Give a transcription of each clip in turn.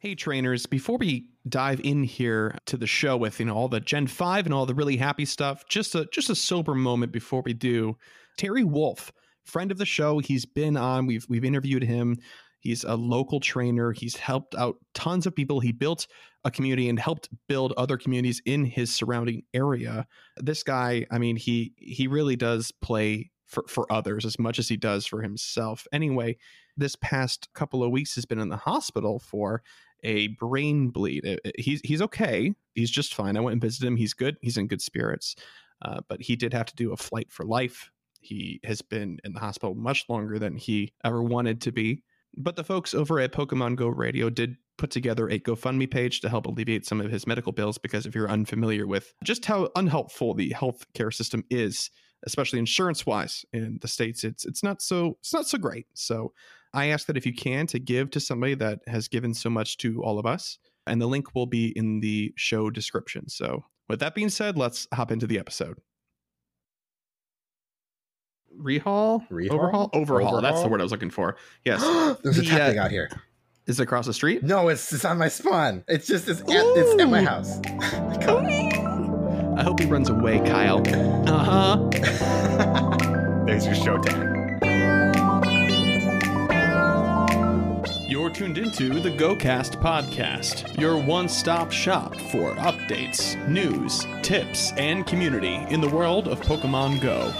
Hey trainers, before we dive in here to the show with you know all the Gen 5 and all the really happy stuff, just a just a sober moment before we do. Terry Wolf, friend of the show, he's been on, we've we've interviewed him. He's a local trainer. He's helped out tons of people. He built a community and helped build other communities in his surrounding area. This guy, I mean, he he really does play for, for others as much as he does for himself. Anyway, this past couple of weeks has been in the hospital for a brain bleed. He's he's okay. He's just fine. I went and visited him. He's good. He's in good spirits. Uh, but he did have to do a flight for life. He has been in the hospital much longer than he ever wanted to be. But the folks over at Pokemon Go Radio did put together a GoFundMe page to help alleviate some of his medical bills because if you're unfamiliar with just how unhelpful the healthcare system is, especially insurance wise in the states, it's it's not so it's not so great. So I ask that if you can to give to somebody that has given so much to all of us, and the link will be in the show description. So, with that being said, let's hop into the episode. Rehaul? Rehaul? Overhaul? Overhaul. Overhaul? That's the word I was looking for. Yes. There's a The, tap uh, out here. Is it across the street? No, it's it's on my spawn. It's just it's at, it's at my house. Come. I hope he runs away, Kyle. Uh huh. There's your show tag. You're tuned into the GoCast podcast, your one stop shop for updates, news, tips, and community in the world of Pokemon Go.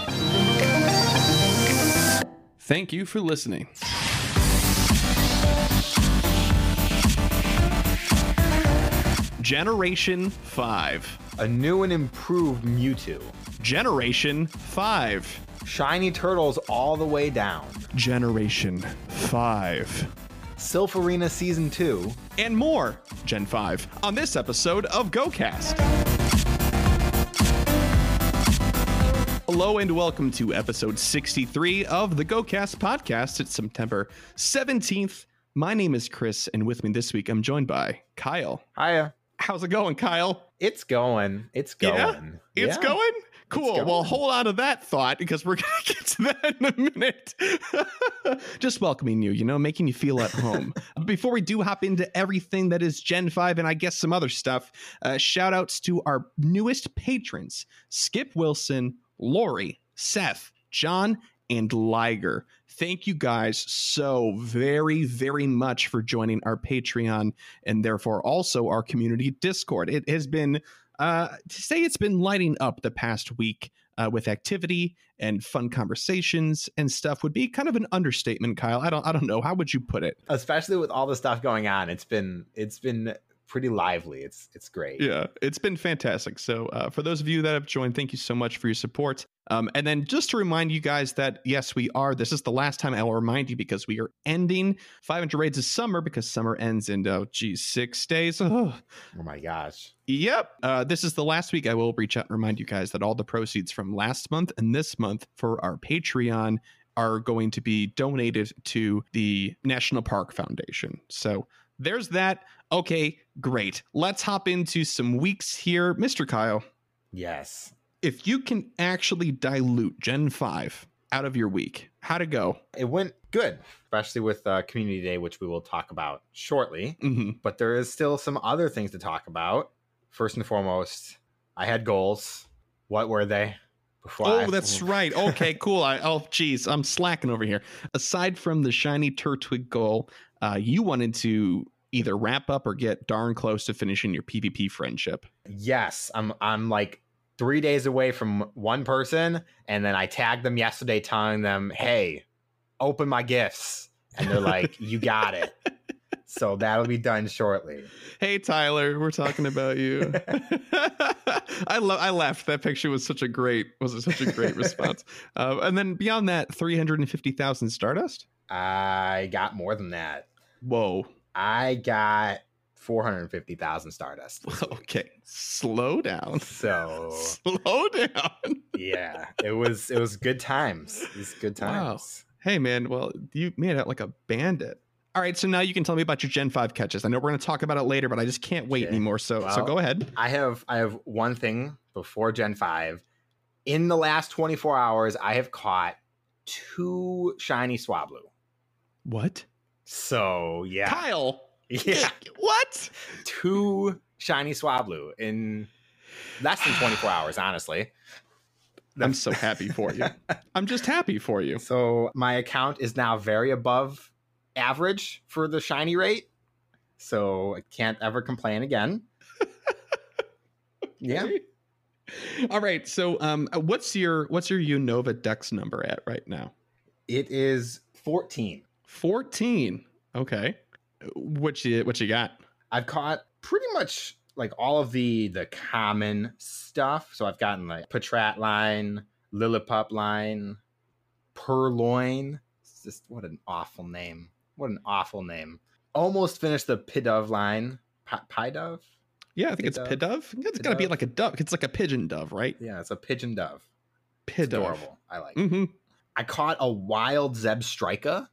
Thank you for listening. Generation 5. A new and improved Mewtwo. Generation 5. Shiny turtles all the way down. Generation 5. Silph Arena season two. and more Gen 5 on this episode of GoCast. Hello and welcome to episode 63 of the GoCast podcast. It's September 17th. My name is Chris, and with me this week, I'm joined by Kyle. Hiya. How's it going, Kyle? It's going. It's going. Yeah? It's Yeah. going? Cool. Well, hold on to that thought because we're going to get to that in a minute. Just welcoming you, you know, making you feel at home. Before we do hop into everything that is Gen 5 and I guess some other stuff, uh, shout outs to our newest patrons Skip Wilson, Lori, Seth, John, and Liger. Thank you guys so very, very much for joining our Patreon and therefore also our community Discord. It has been uh, to say it's been lighting up the past week uh, with activity and fun conversations and stuff would be kind of an understatement, Kyle. I don't, I don't know. How would you put it? Especially with all the stuff going on, it's been it's been pretty lively. It's it's great. Yeah, it's been fantastic. So, uh, for those of you that have joined, thank you so much for your support. Um, and then just to remind you guys that yes, we are. This is the last time I will remind you because we are ending 500 raids this summer because summer ends in oh geez six days. Ugh. Oh my gosh. Yep. Uh, this is the last week I will reach out and remind you guys that all the proceeds from last month and this month for our Patreon are going to be donated to the National Park Foundation. So there's that. Okay, great. Let's hop into some weeks here. Mr. Kyle, Yes. if you can actually dilute Gen 5 out of your week, how'd it go? It went good, especially with uh, Community Day, which we will talk about shortly. hmm But there is still some other things to talk about. First and foremost, I had goals. What were they? Before Oh, I- that's right. Okay, cool. I, oh, geez, I'm slacking over here. Aside from the shiny Turtwig goal, uh, you wanted to either wrap up or get darn close to finishing your PvP friendship. Yes, I'm. I'm like three days away from one person, and then I tagged them yesterday, telling them, "Hey, open my gifts," and they're like, "You got it." So that'll be done shortly. Hey, Tyler, we're talking about you. I love. I laughed. That picture was such a great was such a great response. Uh, and then beyond that, three hundred and fifty thousand Stardust. I got more than that. Whoa. I got four hundred fifty thousand Stardust. Okay, slow down. So Slow down. yeah, it was it was good times. It was good Wow. times. Hey man, well you made out like a bandit. All right, so now you can tell me about your Gen Five catches. I know we're going to talk about it later, but I just can't wait Okay. anymore. So, so go ahead. I have I have one thing before Gen 5. In the last 24 hours, I have caught two shiny Swablu. What? So yeah. Kyle, Yeah, What? two shiny Swablu in less than 24 hours, honestly. I'm so happy for you. I'm just happy for you. So my account is now very above average for the shiny rate. So I can't ever complain again. Yeah. All right. So, um, what's your what's your Unova Dex number at right now? It is 14. Fourteen. Okay. What you what you got? I've caught pretty much like all of the the common stuff. So I've gotten like Patrat line, Lillipup line, Purrloin. It's just what an awful name. What an awful name. Almost finished the Pidove line. P- Pidove? Yeah, I think it's Pidove. It's got to be like a dove. It's like a pigeon dove, right? Yeah, it's a pigeon dove. It's Pidove. adorable. I like. Mm-hmm. I caught a wild Zebstrika,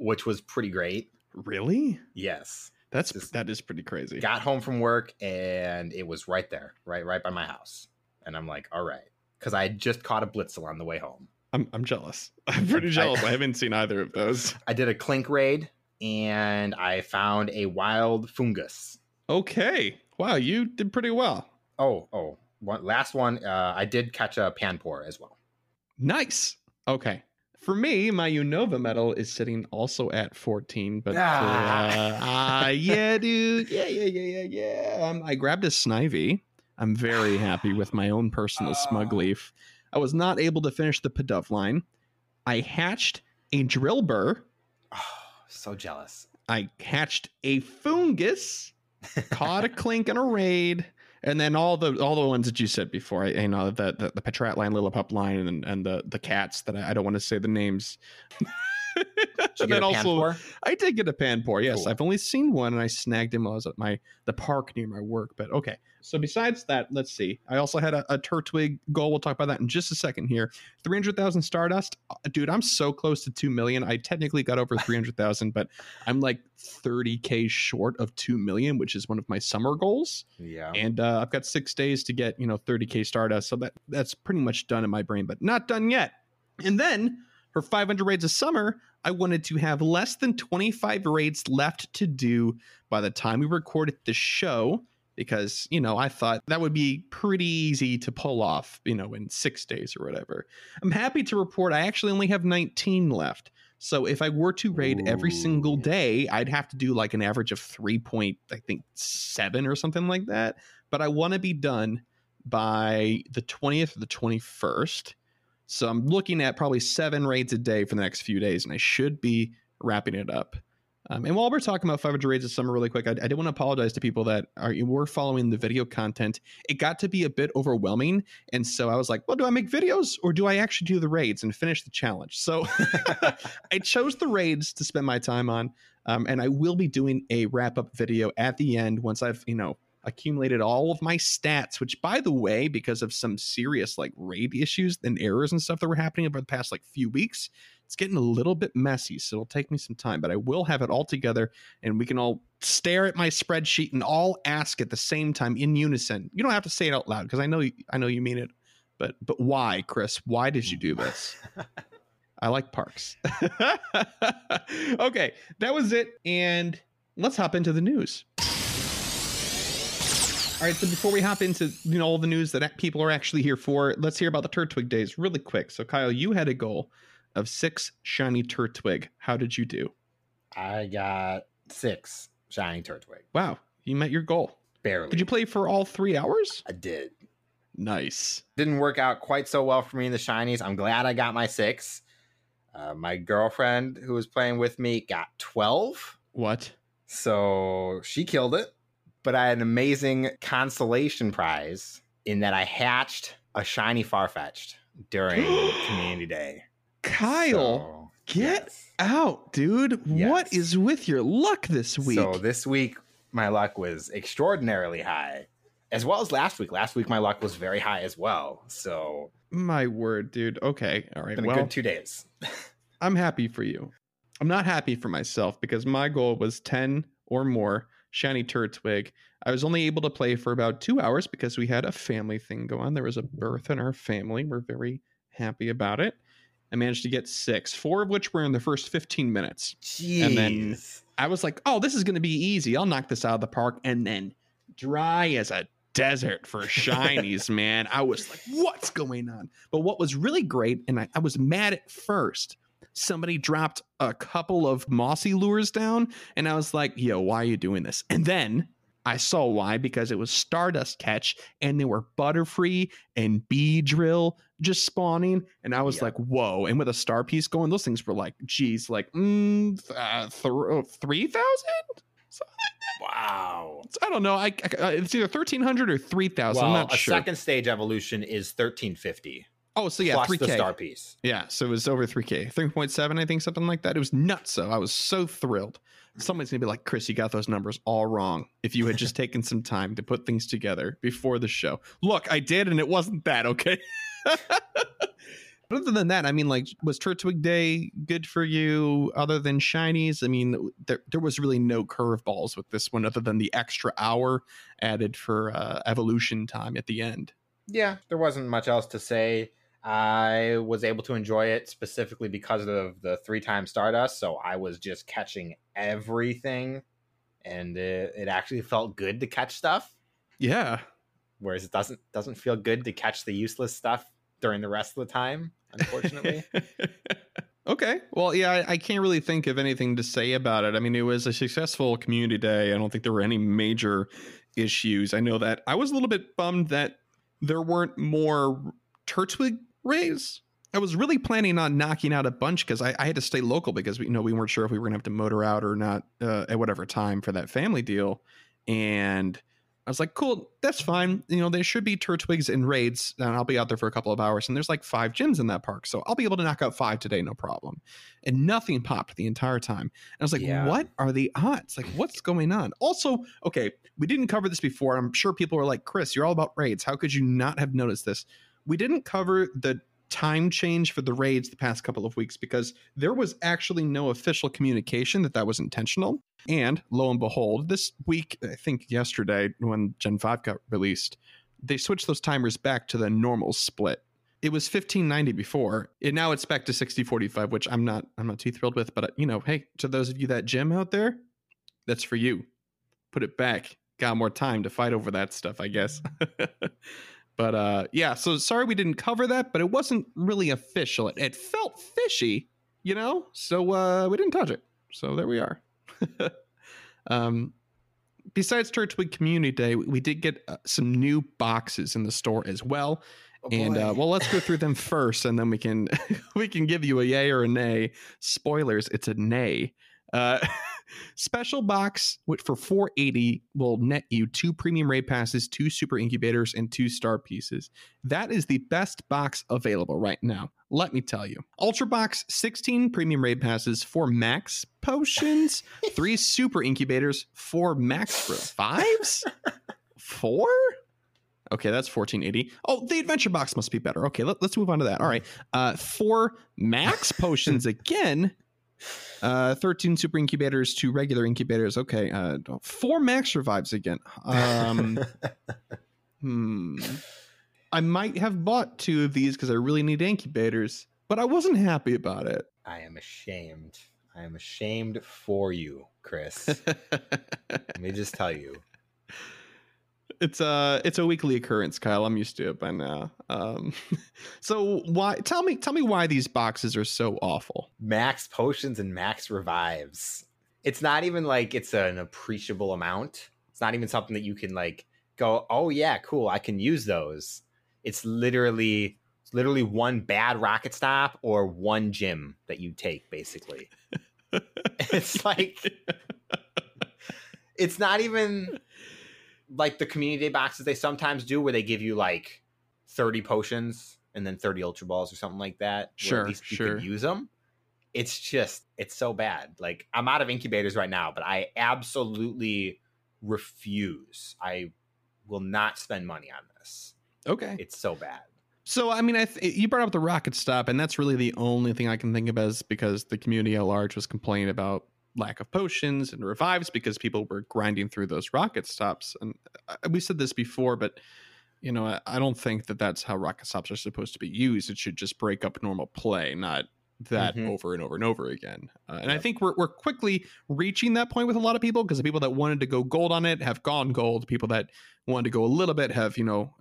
which was pretty great. Really? Yes. That's Just- that is pretty crazy. Got home from work and it was right there, right, right by my house. And I'm like, all right. Because I had just caught a Blitzle on the way home. I'm I'm jealous. I'm pretty I- jealous. I haven't seen either of those. I did a Klink raid and I found a wild Foongus. Okay. Wow, you did pretty well. Oh, oh, one last one. Uh, I did catch a panpour as well. Nice. Okay. For me, my Unova medal is sitting also at 14, but for, Ah. uh, ah, yeah, dude. Yeah, yeah, yeah, yeah, yeah. Um, I grabbed a Snivy. I'm very happy with my own personal smug Ah. leaf. I was not able to finish the Pidove line. I hatched a Drillbur. Oh, so jealous. I hatched a Foongus, caught a Klink and a raid, and then all the all the ones that you said before. I you know the the, the Patrat line, Lillipup line, and and the the cats that I, I don't want to say the names. And then also, panpour? I did get a panpour. Yes, Cool. I've only seen one, and I snagged him while I was at my the park near my work. But okay. So besides that, let's see. I also had a, a Turtwig goal. We'll talk about that in just a second here. Three hundred thousand Stardust, Uh, dude. I'm so close to two million. I technically got over three hundred thousand, but I'm like thirty k short of two million, which is one of my summer goals. Yeah. And uh, I've got six days to get you know 30k Stardust, so that that's pretty much done in my brain, but not done yet. And then for 500 raids a summer, I wanted to have less than 25 raids left to do by the time we recorded the show because you know I thought that would be pretty easy to pull off, you know, in six days or whatever. I'm happy to report I actually only have 19 left. So if I were to raid every single day, I'd have to do like an average of three point, I think seven or something like that. But I want to be done by the 20th or the 21st. So I'm looking at probably seven raids a day for the next few days, and I should be wrapping it up. Um, and while we're talking about 500 raids this summer really quick, I, I did want to apologize to people that are were following the video content. It got to be a bit overwhelming, and so I was like, "Well, do I make videos or do I actually do the raids and finish the challenge?" So I chose the raids to spend my time on, um, and I will be doing a wrap up video at the end once I've you know accumulated all of my stats. Which, by the way, because of some serious like raid issues and errors and stuff that were happening over the past like few weeks, it's getting a little bit messy. So it'll take me some time, but I will have it all together, and we can all stare at my spreadsheet and all ask at the same time in unison. You don't have to say it out loud because I know I know you mean it. But but why, Chris? Why did you do this? I like parks. okay, that was it. And let's hop into the news. All right, so before we hop into you know all the news that people are actually here for, let's hear about the Turtwig days really quick. So Kyle, you had a goal of six shiny Turtwig. How did you do? I got six shiny Turtwig. Wow, you met your goal. Barely. Did you play for all three hours? I did. Nice. Didn't work out quite so well for me in the shinies. I'm glad I got my six. Uh, my girlfriend who was playing with me got 12. What? So she killed it. But I had an amazing consolation prize in that I hatched a shiny Farfetch'd during Community Day. Kyle, So, get yes. out, dude. What Yes. is with your luck this week? So this week, my luck was extraordinarily high, as well as last week. Last week, my luck was very high as well. So My word, dude. Okay. All right. been Well, a good two days. I'm happy for you. I'm not happy for myself because my goal was 10 or more shiny Turtwig. I was only able to play for about two hours because we had a family thing go on. There was a mm-hmm. birth in our family. We're very happy about it. I managed to get six, four of which were in the first 15 minutes. Jeez. And then- I was like, oh, this is going to be easy. I'll knock this out of the park. And then dry as a desert for shinies, man. I was like, what's going on? But what was really great, and I, I was mad at first, somebody dropped a couple of mossy lures down, and I was like, yo, why are you doing this? And then I saw why because it was Stardust Catch, and they were Butterfree and Beedrill just spawning, and I was Yeah. like, "Whoa!" And with a star piece going, those things were like, "Geez, like mm, uh, th- three thousand? wow. I don't know. I, I uh, it's either thirteen hundred or three thousand. Well, I'm not a sure. second stage evolution is 1350 oh, so yeah, three K star piece. Yeah, so it was over three k, three point seven, I think, something like that. It was nuts. So I was so thrilled. Somebody's gonna be like, "Chris, you got those numbers all wrong. If you had just taken some time to put things together before the show." Look, I did, and it wasn't that okay. But other than that, I mean, like, was Turtwig Day good for you other than shinies? I mean, there, there was really no curveballs with this one other than the extra hour added for uh, evolution time at the end. Yeah, there wasn't much else to say. I was able to enjoy it specifically because of the three time Stardust. So I was just catching everything, and it, it actually felt good to catch stuff. Yeah. Whereas it doesn't doesn't feel good to catch the useless stuff during the rest of the time. Unfortunately, okay. Well, yeah, I, I can't really think of anything to say about it. I mean, it was a successful community day. I don't think there were any major issues. I know that I was a little bit bummed that there weren't more Turtwig rays. I was really planning on knocking out a bunch because I, I had to stay local because we you know we weren't sure if we were gonna have to motor out or not uh, at whatever time for that family deal, and I was like, cool, that's fine. You know, there should be Turtwigs and raids, and I'll be out there for a couple of hours. And there's like five gyms in that park, so I'll be able to knock out five today, no problem. And nothing popped the entire time. And I was like, Yeah. what are the odds? Like, what's going on? Also, okay, we didn't cover this before. I'm sure people are like, Chris, you're all about raids. How could you not have noticed this? We didn't cover the time change for the raids the past couple of weeks because there was actually no official communication that that was intentional. And lo and behold, this week, I think yesterday when Gen 5 got released, they switched those timers back to the normal split. It was 1590 before. And now it's back to 6045, which I'm not I'm not too thrilled with, but uh, you know, hey, to those of you that gym out there, that's for you. Put it back. Got more time to fight over that stuff, I guess. but uh yeah, so sorry we didn't cover that, but it wasn't really official. It, it felt fishy, you know? So uh we didn't touch it. So there we are. um besides Turtwig Community Day, we, we did get uh, some new boxes in the store as well. Oh, and uh, well, let's go through them first, and then we can we can give you a yay or a nay. Spoilers: it's a nay. Uh, special box which for 480 will net you two premium raid passes, two super incubators, and two star pieces. That is the best box available right now. Let me tell you. Ultra box: 16 premium raid passes, four max potions, three super incubators, four max revives, four. Okay, that's 1480. Oh, the adventure box must be better. Okay, let, us move on to that. All right. Uh four max potions again. Uh 13 super incubators, two regular incubators. Okay. Uh four max revives again. Um hmm. I might have bought two of these because I really need incubators, but I wasn't happy about it. I am ashamed. I am ashamed for you, Chris. Let me just tell you. It's a it's a weekly occurrence, Kyle. I'm used to it by now. Um, so why? Tell me, tell me why these boxes are so awful. Max potions and max revives. It's not even like it's an appreciable amount. It's not even something that you can like go, "Oh yeah, cool, I can use those." It's literally it's literally one bad rocket stop or one gym that you take basically. it's like it's not even like the community boxes they sometimes do where they give you like 30 potions and then 30 ultra balls or something like that Sure, at least you sure. can use them it's just it's so bad. Like i'm out of incubators right now but i absolutely refuse. I will not spend money on this. Okay. it's so bad. So I mean, I th- you brought up the rocket stop, and that's really the only thing I can think of as because the community at large was complaining about lack of potions and revives because people were grinding through those rocket stops. And uh, we said this before, but you know, I, don't think that that's how rocket stops are supposed to be used. It should just break up normal play, not that Mhm. over and over and over again. Uh, and I think we're, we're quickly reaching that point with a lot of people because the people that wanted to go gold on it have gone gold. People that wanted to go a little bit have, you know,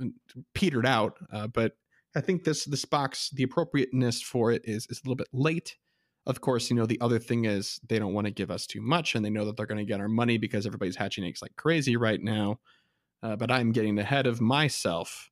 petered out. Uh, but I think this this box, the appropriateness for it is is a little bit late. Of course, you know, the other thing is they don't want to give us too much and they know that they're going to get our money because everybody's hatching eggs like crazy right now. Uh, but I'm getting ahead of myself.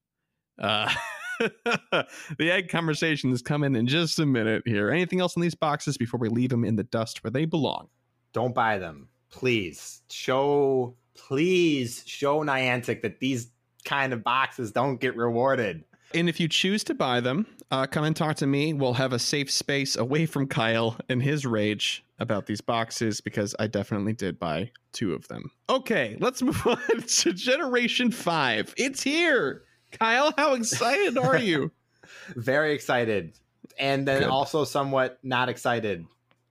Uh, the egg conversation is coming in just a minute here. Anything else in these boxes before we leave them in the dust where they belong? Don't buy them, please. Show, please show Niantic that these kind of boxes don't get rewarded. And if you choose to buy them, uh, come and talk to me. We'll have a safe space away from Kyle and his rage about these boxes because I definitely did buy two of them. Okay, let's move on to Generation 5. It's here. Kyle, how excited are you? Very excited, and then Good. also somewhat not excited.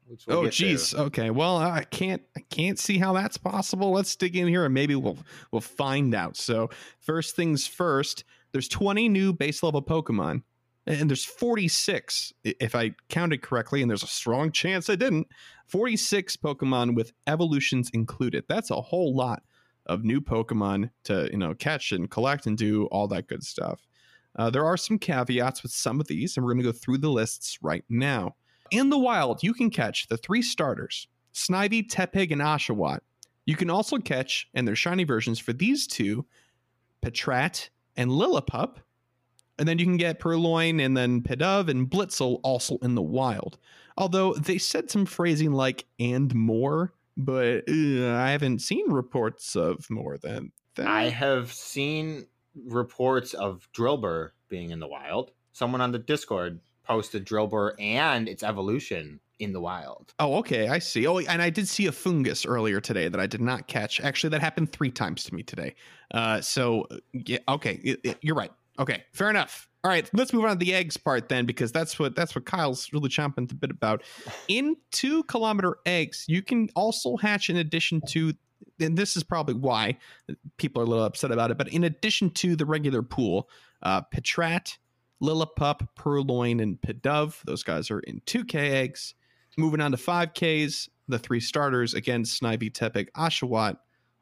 Which we'll oh get to. geez. Okay. Well, I can't I can't see how that's possible. Let's dig in here and maybe we'll we'll find out. So, first things first, there's 20 new base level Pokemon. And there's 46, if I counted correctly, and there's a strong chance I didn't. 46 Pokemon with evolutions included. That's a whole lot of new Pokemon to you know catch and collect and do all that good stuff. Uh, there are some caveats with some of these, and we're going to go through the lists right now. In the wild, you can catch the three starters Snivy, Tepig, and Oshawott. You can also catch, and their shiny versions for these two, Patrat and Lillipup. And then you can get Purrloin and then Pidove and Blitzle also in the wild. Although they said some phrasing like and more, but uh, I haven't seen reports of more than that. I have seen reports of Drillbur being in the wild. Someone on the Discord posted Drillbur and its evolution in the wild. Oh, okay. I see. Oh, and I did see a Foongus earlier today that I did not catch. Actually, that happened three times to me today. Uh, so, yeah, okay, you're right. Okay, fair enough. All right, let's move on to the eggs part then, because that's what that's what Kyle's really chomping a bit about. In two kilometer eggs, you can also hatch in addition to, and this is probably why people are a little upset about it. But in addition to the regular pool, uh, Patrat, Lillipup, Purrloin, and Pidove, those guys are in 2K eggs. Moving on to 5Ks, the three starters again Snivy, Tepig, Oshawott,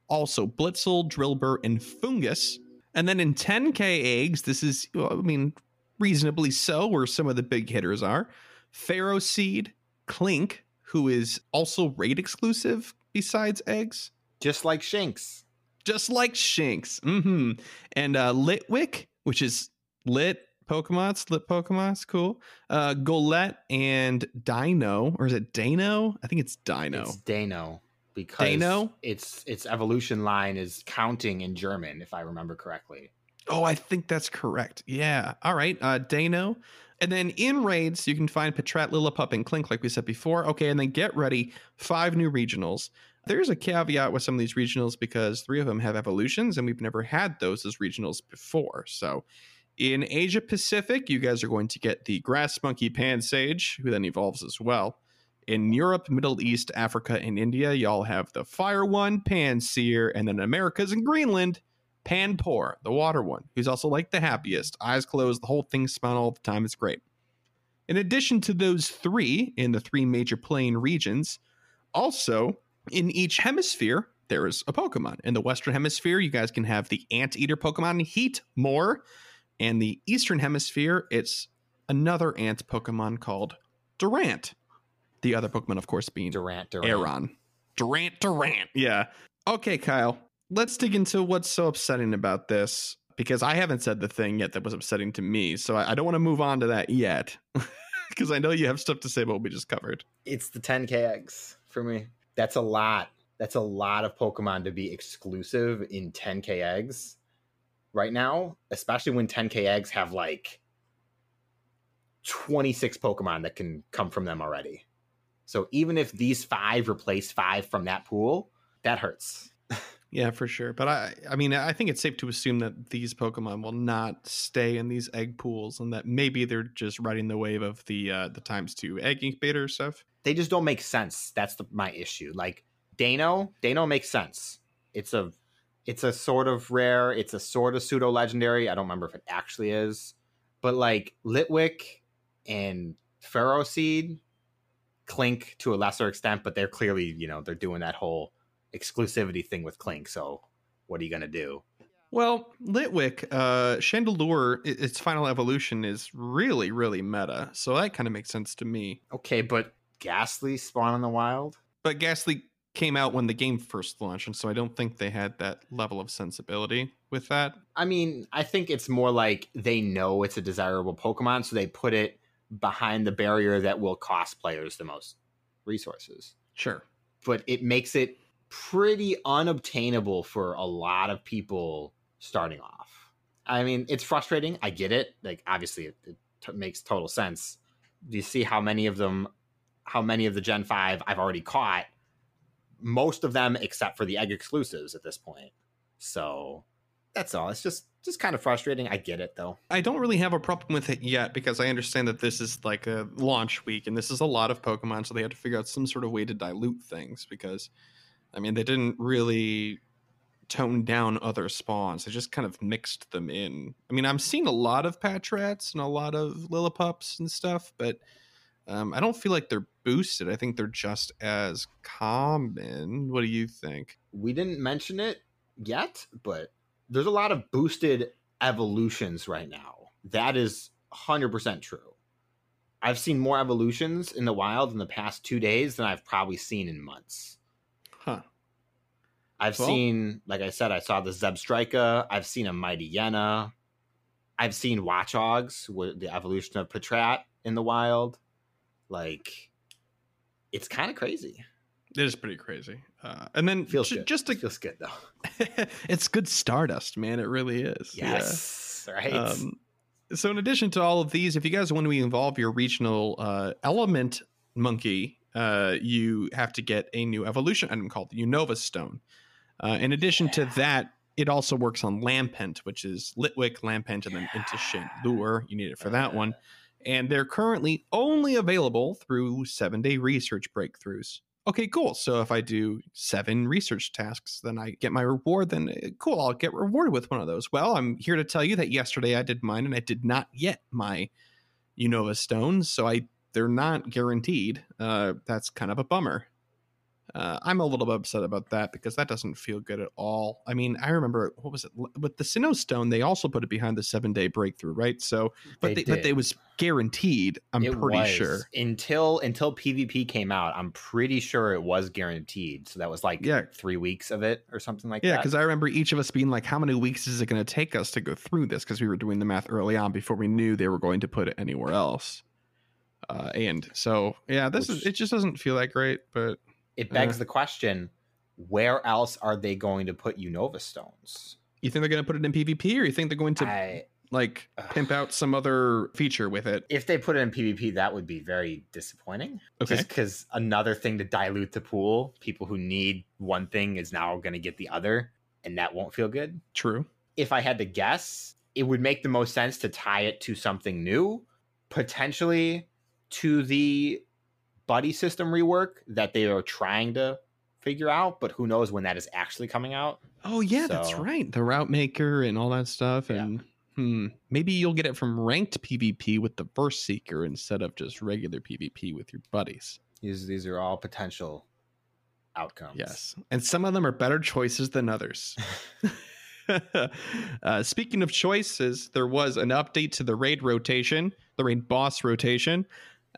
also Blitzle, Drillbur, and Foongus. And then in 10K eggs, this is, well, I mean, reasonably so, where some of the big hitters are Pharaoh Seed, Klink, who is also raid exclusive besides eggs, Just like Shinx. just like Shinx. hmm And uh, Litwick, which is lit Pokemon, lit Pokemon, it's cool. Uh, Golett and Dino, or is it Dano? I think it's Dino. It's Dano. Because Dano? its its evolution line is counting in German, if I remember correctly. Oh, I think that's correct. Yeah. All right. Uh, Dano. And then in raids, you can find Patrat, Lillipup, and Clink, like we said before. Okay. And then get ready. Five new regionals. There's a caveat with some of these regionals because three of them have evolutions, and we've never had those as regionals before. So in Asia Pacific, you guys are going to get the Grass Monkey Pansage, who then evolves as well. In Europe, Middle East, Africa, and India, y'all have the Fire One, Pan Pansear, and then Americas and Greenland, Pan Panpour, the water one, who's also like the happiest. Eyes closed, the whole thing smile all the time. It's great. In addition to those three in the three major plane regions, also in each hemisphere, there is a Pokemon. In the Western Hemisphere, you guys can have the Anteater Pokemon Heat More. And the Eastern Hemisphere, it's another ant Pokemon called Durant. The other Pokemon, of course, being Durant, Durant. Aeron. Durant, Durant. Yeah. Okay, Kyle, let's dig into what's so upsetting about this because I haven't said the thing yet that was upsetting to me. So I, I don't want to move on to that yet because I know you have stuff to say about what we just covered. It's the 10k eggs for me. That's a lot. That's a lot of Pokemon to be exclusive in 10k eggs right now, especially when 10k eggs have like 26 Pokemon that can come from them already. So even if these five replace five from that pool, that hurts. Yeah, for sure. But I, I mean, I think it's safe to assume that these Pokemon will not stay in these egg pools, and that maybe they're just riding the wave of the uh, the times two egg incubator stuff. They just don't make sense. That's the, my issue. Like Dano, Dano makes sense. It's a It's a sort of rare. It's a sort of pseudo legendary. I don't remember if it actually is, but like Litwick and Pharaoh Seed, Klink to a lesser extent, but they're clearly you know they're doing that whole exclusivity thing with Klink. So what are you gonna do? Well, Litwick, uh, Chandelure, its final evolution is really, really meta. So that kind of makes sense to me. Okay, but Gastly spawn in the wild. But Ghastly came out when the game first launched, and so I don't think they had that level of sensibility with that. I mean, I think it's more like they know it's a desirable Pokemon, so they put it behind the barrier that will cost players the most resources. Sure. But it makes it pretty unobtainable for a lot of people starting off. I mean, it's frustrating. I get it. Like, obviously, it, it t- makes total sense. Do you see how many of them, how many of the Gen 5 I've already caught? Most of them, except for the egg exclusives at this point. So that's all. It's just just kind of frustrating. I get it though. I don't really have a problem with it yet because I understand that this is like a launch week and this is a lot of Pokemon, so they had to figure out some sort of way to dilute things because, I mean, they didn't really tone down other spawns. They just kind of mixed them in. I mean, I'm seeing a lot of Patrats and a lot of Lillipups and stuff, but um, I don't feel like they're boosted. I think they're just as common. What do you think? We didn't mention it yet, but there's a lot of boosted evolutions right now. That is 100% true. I've seen more evolutions in the wild in the past 2 days than I've probably seen in months. Huh. I've Well- seen, like I said, I saw the Zebstrika. I've seen a Mightyena. I've seen Watchogs, with the evolution of Patrat in the wild. Like, it's kind of crazy. It is pretty crazy. Uh, and then Feels good. just to feels good though. it's good stardust, man. It really is. Yeah. Yes, right. Um, so, in addition to all of these, if you guys want to involve your regional uh, element monkey, uh, you have to get a new evolution item called the Unova Stone. Uh, in addition to that, it also works on Lampent, which is Litwick, Lampent, and then into Chandelure. You need it for that one. And they're currently only available through seven day research breakthroughs. Okay, cool. So if I do seven research tasks, then I get my reward. Then uh, cool, I'll get rewarded with one of those. Well, I'm here to tell you that yesterday I did mine and I did not get my Unova stones, so I they're not guaranteed. Uh, that's kind of a bummer. Uh, I'm a little bit upset about that because that doesn't feel good at all. I mean, I remember what was it with the Sinnoh Stone? They also put it behind the seven day breakthrough, right? So, but They they, but they was guaranteed. I'm It pretty was. sure. until until PvP came out. I'm pretty sure it was guaranteed. So that was like Yeah. three weeks of it or something like Yeah, that. because I remember each of us being like, "How many weeks is it going to take us to go through this?" Because we were doing the math early on before we knew they were going to put it anywhere else. Uh, and so, yeah, this is it. Just doesn't feel that great, but it begs Uh. the question: Where else are they going to put Unova stones? you think they're going to put it in PvP, or you think they're going to I, like pimp out some other feature with it? if they put it in PvP, that would be very disappointing. Okay, Just because another thing to dilute the pool, people who need one thing is now going to get the other, and that won't feel good. true. if I had to guess, it would make the most sense to tie it to something new, potentially to the buddy system rework that they are trying to figure out, but who knows when that is actually coming out. Oh yeah, that's right. The route maker and all that stuff, Yeah. and hmm, maybe you'll get it from ranked PvP with the VS Seeker instead of just regular PvP with your buddies. These these are all potential outcomes. Yes, and some of them are better choices than others. uh, speaking of choices, there was an update to the raid rotation, the raid boss rotation.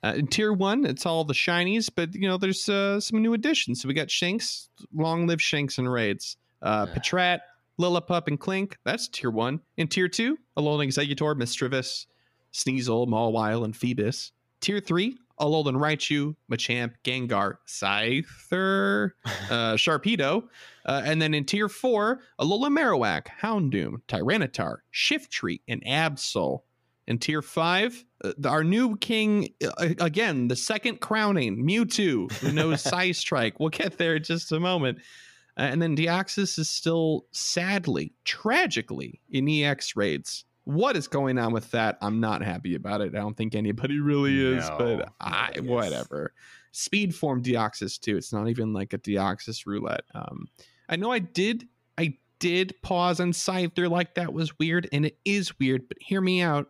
Uh, in tier one, it's all the shinies, but you know there's uh, some new additions. So we got Shinx, long live Shinx and raids. Uh, Yeah. Patrat, Lillipup, and Clink. That's tier one. In tier two, Alolan Exeggutor, Misdreavus, Sneasel, Mawile, and Feebas. Tier three, Alolan Raichu, Machamp, Gengar, Scyther, uh, Sharpedo. Uh, and then in tier four, Alola Marowak, Houndoom, Tyranitar, Shiftry, and Absol. In tier five, uh, our new king, uh, again, the second crowning, Mewtwo, who knows Psystrike. We'll get there in just a moment. Uh, and then Deoxys is still sadly, tragically in EX raids. What is going on with that? I'm not happy about it. I don't think anybody really is, No, but I, is. whatever. Speed form Deoxys too. It's not even like a Deoxys roulette. Um, I know I did. I did pause on Scyther like that was weird, and it is weird, but hear me out.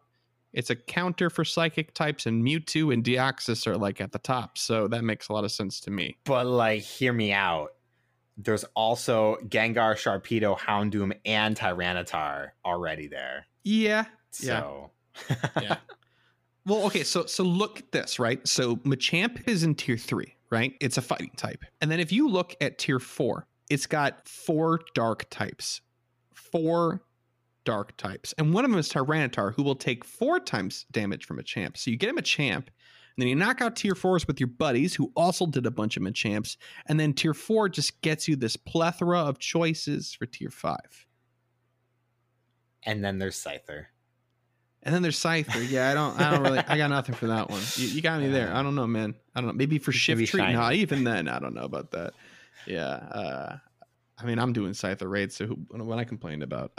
It's a counter for psychic types, and Mewtwo and Deoxys are like at the top. So that makes a lot of sense to me. But like, hear me out. There's also Gengar, Sharpedo, Houndoom, and Tyranitar already there. Yeah. So Yeah. yeah. Well, okay, so so look at this, right? So Machamp is in tier three, right? It's a fighting type. And then if you look at tier four, it's got four dark types. Four dark types. And one of them is Tyranitar, who will take four times damage from Machamp. So you get him a champ, and then you knock out tier fours with your buddies, who also did a bunch of Machamps. And then tier four just gets you this plethora of choices for tier five. and then there's Scyther. And then there's Scyther. Yeah, I don't, I don't really, I got nothing for that one. You, you got me there. I don't know, man. I don't know. Maybe for Shiftry. Not even then. I don't know about that. Yeah. Uh, I mean, I'm doing Scyther raids, so who, what I complained about.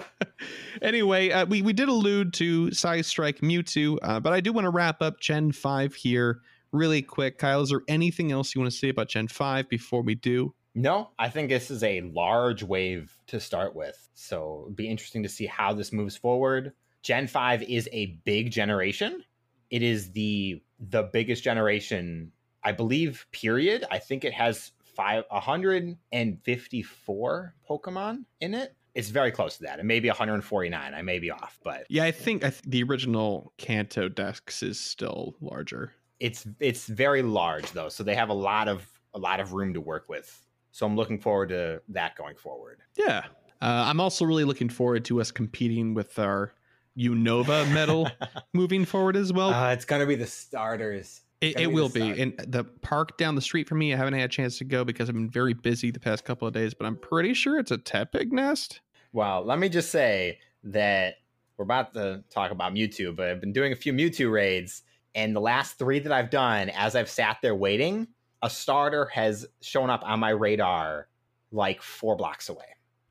anyway, uh, we we did allude to Psystrike Mewtwo, uh, but I do want to wrap up Gen Five here really quick. Kyle, is there anything else you want to say about Gen Five before we do? No, I think this is a large wave to start with. So it'd be interesting to see how this moves forward. Gen 5 is a big generation. It is the the biggest generation, I believe, period. I think it has five 154 Pokemon in it. It's very close to that. It may be 149. I may be off, but Yeah, I think I th- the original Kanto Dex is still larger. it's it's very large though. So they have a lot of a lot of room to work with. So I'm looking forward to that going forward. Yeah. Uh, I'm also really looking forward to us competing with our Unova medal moving forward as well. Uh, it's gonna be the starters. It it will be. And the park down the street from me, I haven't had a chance to go because I've been very busy the past couple of days, but I'm pretty sure it's a Tepig nest. Well, let me just say that we're about to talk about Mewtwo, but I've been doing a few Mewtwo raids, and the last three that I've done, as I've sat there waiting, a starter has shown up on my radar like four blocks away.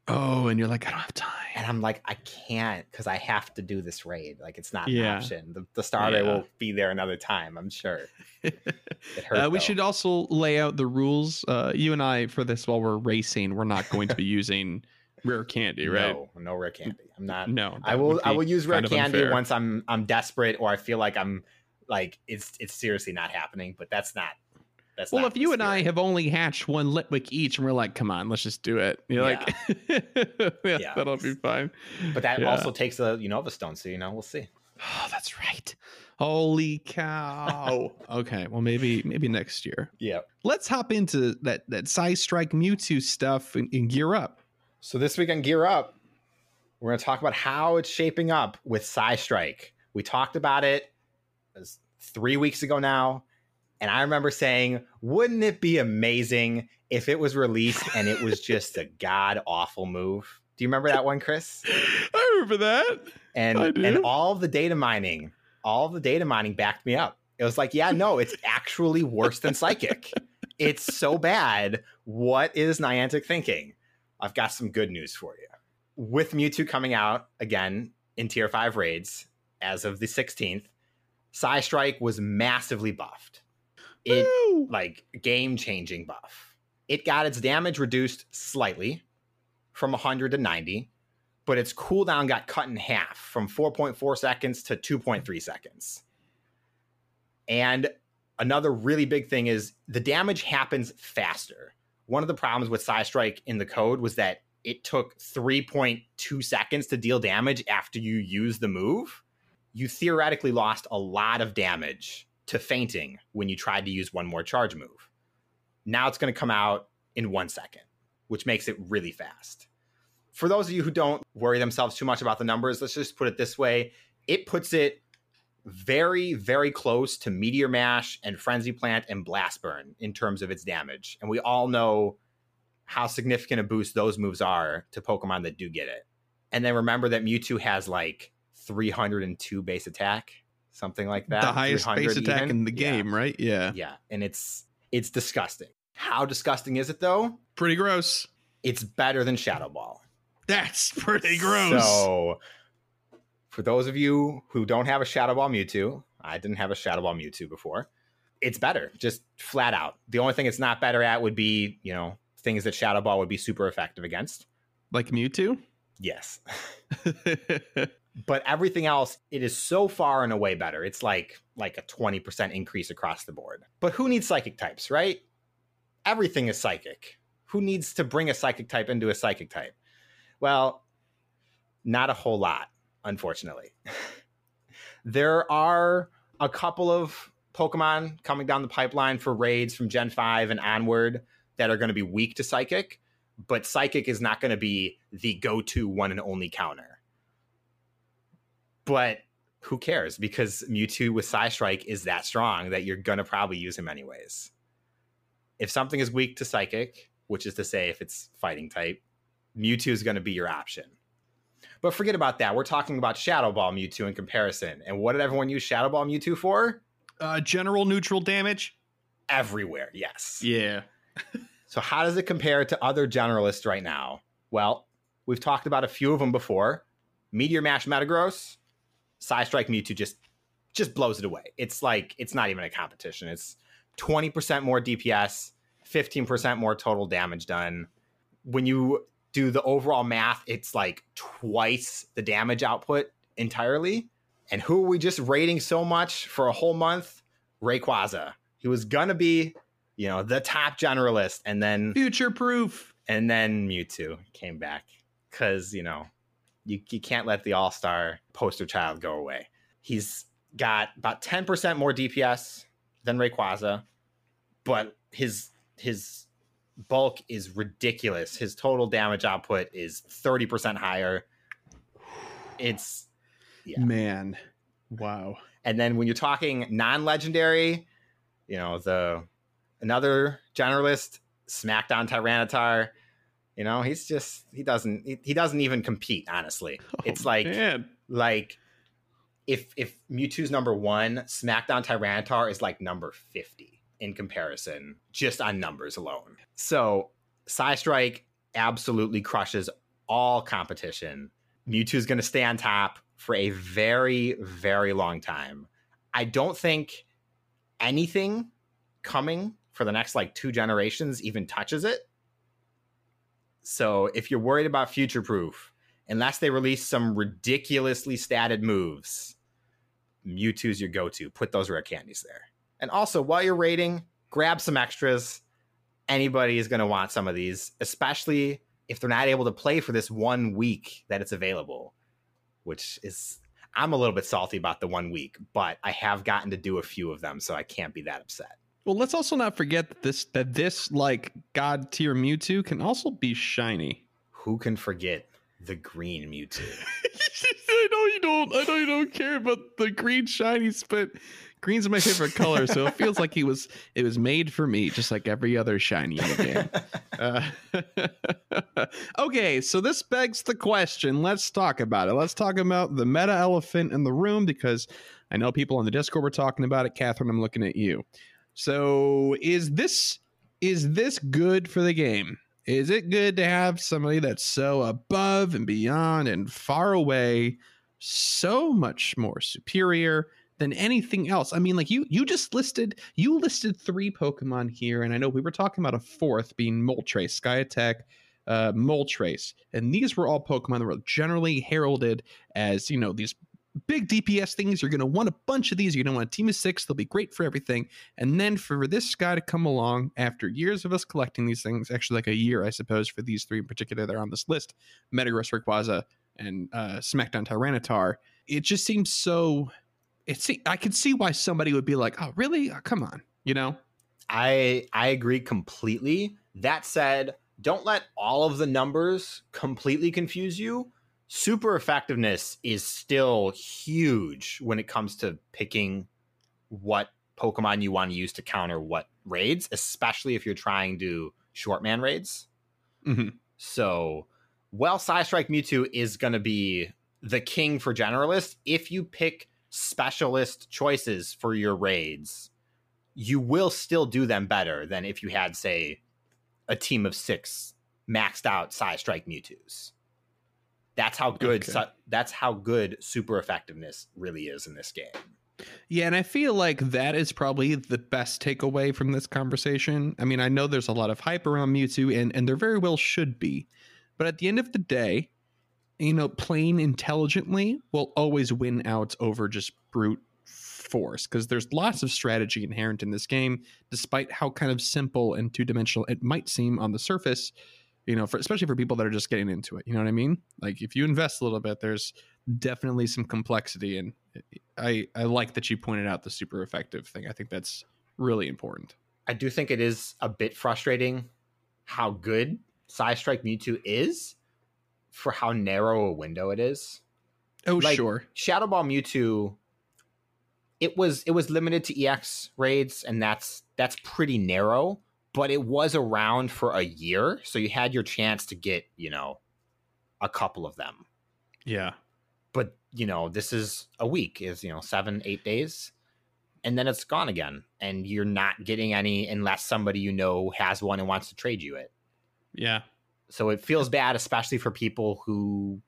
Oh, and you're like, I don't have time. And I'm like, I can't because I have to do this raid. Like, it's not an option. The, the starter Yeah. will be there another time, I'm sure. It hurt, uh, we though. should also lay out the rules. Uh, you and I, for this, while we're racing, we're not going to be using rare candy, right? No, no rare candy. I'm not. No, I will I will use rare candy unfair. once I'm I'm desperate or I feel like I'm like it's it's seriously not happening. But that's not that's Well, if you and I have only hatched one Litwick each, and we're like, "Come on, let's just do it," you're like, yeah, Yeah. "That'll be fine." but that yeah. also takes a Unova stone, so you know we'll see. Oh, that's right. Holy cow! okay, well, maybe maybe next year. Yeah. Let's hop into that that Psystrike Mewtwo stuff and, and gear up. So this week on Gear Up, we're going to talk about how it's shaping up with Psy Strike. We talked about it, it three weeks ago now, and I remember saying, "Wouldn't it be amazing if it was released and it was just a god awful move?" Do you remember that one, Chris? I remember that. and and all the data mining all the data mining backed me up. It was like yeah no it's actually worse than psychic. It's so bad. What is niantic thinking? I've got some good news for you. With mewtwo coming out again in tier 5 raids as of the 16th Psy Strike was massively buffed it Woo! like game changing buff. It got its damage reduced slightly from 100 to 90, but its cooldown got cut in half from 4.4 seconds to 2.3 seconds. And another really big thing is the damage happens faster. One of the problems with Psy Strike in the code was that it took 3.2 seconds to deal damage after you use the move. You theoretically lost a lot of damage to fainting when you tried to use one more charge move. Now it's going to come out in one second, which makes it really fast. For those of you who don't worry themselves too much about the numbers, let's just put it this way it puts it very, very close to Meteor Mash and Frenzy Plant and Blast Burn in terms of its damage. And we all know how significant a boost those moves are to Pokemon that do get it. And then remember that Mewtwo has like 302 base attack, something like that. the highest base attack even. in the Yeah. game, right? Yeah. Yeah, and it's it's disgusting. How disgusting is it though? Pretty gross. It's better than Shadow Ball. That's pretty gross. So, for those of you who don't have a Shadow Ball Mewtwo, I didn't have a Shadow Ball Mewtwo before. It's better, just flat out. The only thing it's not better at would be, you know, things that Shadow Ball would be super effective against. Like Mewtwo? Yes. but everything else, it is so far and away better. It's like like a 20% increase across the board. But who needs psychic types, right? Everything is psychic. Who needs to bring a psychic type into a psychic type? Well, not a whole lot, unfortunately. there are a couple of Pokemon coming down the pipeline for raids from Gen 5 and onward that are going to be weak to Psychic, but Psychic is not going to be the go to one and only counter. But who cares? Because Mewtwo with Psystrike is that strong that you're to probably use him anyways. If something is weak to Psychic, which is to say, if it's fighting type, Mewtwo is going to be your option. But forget about that. We're talking about Shadow Ball Mewtwo in comparison. And what did everyone use Shadow Ball Mewtwo for? Uh, general neutral damage? Everywhere, yes. Yeah. so, how does it compare to other generalists right now? Well, we've talked about a few of them before. Meteor Mash Metagross, Psystrike Mewtwo just just blows it away. It's like it's not even a competition. It's 20% more DPS, 15% more total damage done. When you do the overall math, it's like twice the damage output entirely. And who are we just rating so much for a whole month? Rayquaza. He was gonna be, you know, the top generalist, and then future proof. And then Mewtwo came back because you know you, you can't let the All Star poster child go away. He's got about ten percent more DPS than Rayquaza, but his his bulk is ridiculous. His total damage output is 30% higher. It's yeah. man. Wow. And then when you're talking non-legendary, you know, the another generalist, Smackdown Tyranitar, you know, he's just he doesn't he, doesn't even compete, honestly. Oh, it's like man. like if if Mewtwo's number 1, Smackdown Tyranitar is like number 50 in comparison, just on numbers alone. So, Psystrike absolutely crushes all competition. Mewtwo is going to stay on top for a very, very long time. I don't think anything coming for the next like two generations even touches it. So, if you're worried about future proof, unless they release some ridiculously statted moves, Mewtwo's your go to. Put those rare candies there. And also, while you're rating, grab some extras. Anybody is going to want some of these, especially if they're not able to play for this one week that it's available, which is, I'm a little bit salty about the one week, but I have gotten to do a few of them, so I can't be that upset. Well, let's also not forget that this that this like god tier Mewtwo can also be shiny. Who can forget the green Mewtwo? I know you don't. I know you don't care about the green shinies, but green's my favorite color, so it feels like he was it was made for me, just like every other shiny in the game. Uh, okay, so this begs the question. Let's talk about it. Let's talk about the meta elephant in the room because I know people on the Discord were talking about it. Catherine, I'm looking at you. So is this is this good for the game? Is it good to have somebody that's so above and beyond and far away, so much more superior? than anything else. I mean, like you you just listed you listed three Pokemon here, and I know we were talking about a fourth being Moltres, Sky Attack, uh, Moltres, and these were all Pokemon that were generally heralded as you know these big DPS things. You're going to want a bunch of these. You're going to want a team of six. They'll be great for everything. And then for this guy to come along after years of us collecting these things, actually like a year, I suppose, for these three in particular, they're on this list: Metagross, Rayquaza, and uh, Smackdown Tyranitar. It just seems so it's I can see why somebody would be like, "Oh, really? Oh, come on," you know. I I agree completely. That said, don't let all of the numbers completely confuse you. Super effectiveness is still huge when it comes to picking what Pokemon you want to use to counter what raids, especially if you're trying to short man raids. Mm-hmm. So, well, Psystrike Mewtwo is going to be the king for generalists if you pick specialist choices for your raids, you will still do them better than if you had, say, a team of six maxed out Psystrike Mewtwo's. That's how good. Okay. Su- that's how good super effectiveness really is in this game. Yeah, and I feel like that is probably the best takeaway from this conversation. I mean, I know there's a lot of hype around Mewtwo, and and there very well should be, But at the end of the day, you know, playing intelligently will always win out over just brute force because there's lots of strategy inherent in this game, despite how kind of simple and two dimensional it might seem on the surface. You know, for, especially for people that are just getting into it. You know what I mean? Like if you invest a little bit, there's definitely some complexity, and I I like that you pointed out the super effective thing. I think that's really important. I do think it is a bit frustrating how good Psystrike Mewtwo is for how narrow a window it is. Oh, Like, sure. Shadow Ball Mewtwo, it was it was limited to EX raids, and that's that's pretty narrow. But it was around for a year, so you had your chance to get you know a couple of them. Yeah. But you know this is a week, is you know seven eight days, and then it's gone again, and you're not getting any unless somebody you know has one and wants to trade you it. Yeah. So it feels bad, especially for people who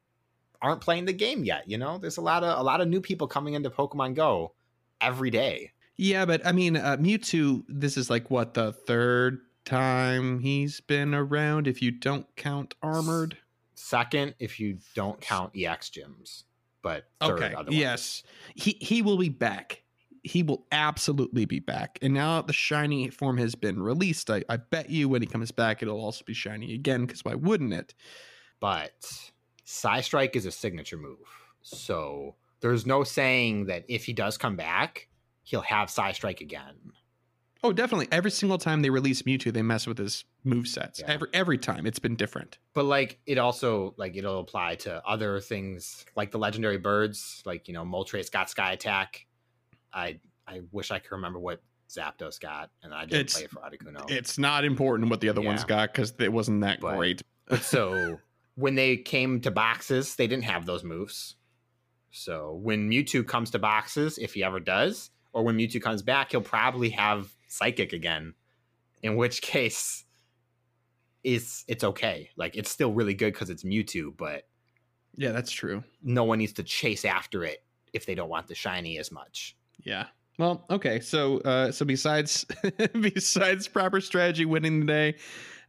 aren't playing the game yet. You know, there's a lot of a lot of new people coming into Pokemon Go every day. Yeah, but I mean, uh, Mewtwo. This is like what the third time he's been around, if you don't count armored. Second, if you don't count EX gyms, but third, Okay. otherwise. Yes, he he will be back. He will absolutely be back. And now that the shiny form has been released, I, I bet you when he comes back, it'll also be shiny again. Because why wouldn't it? But Psystrike is a signature move, so there's no saying that if he does come back, he'll have Psystrike again. Oh, definitely. Every single time they release Mewtwo, they mess with his move sets. Yeah. Every every time, it's been different. But like it also like it'll apply to other things like the legendary birds, like you know Moltres got Sky Attack. I I wish I could remember what Zapdos got, and I didn't It's- play for Articuno. It's not important what the other ones got because it wasn't that But- great. But so when they came to boxes, they didn't have those moves. So when Mewtwo comes to boxes, if he ever does, or when Mewtwo comes back, he'll probably have Psychic again. In which case, it's it's okay. Like it's still really good because it's Mewtwo, but Yeah, that's true. no one needs to chase after it if they don't want the shiny as much. Yeah. Well, okay. So, uh, so besides besides proper strategy winning the day,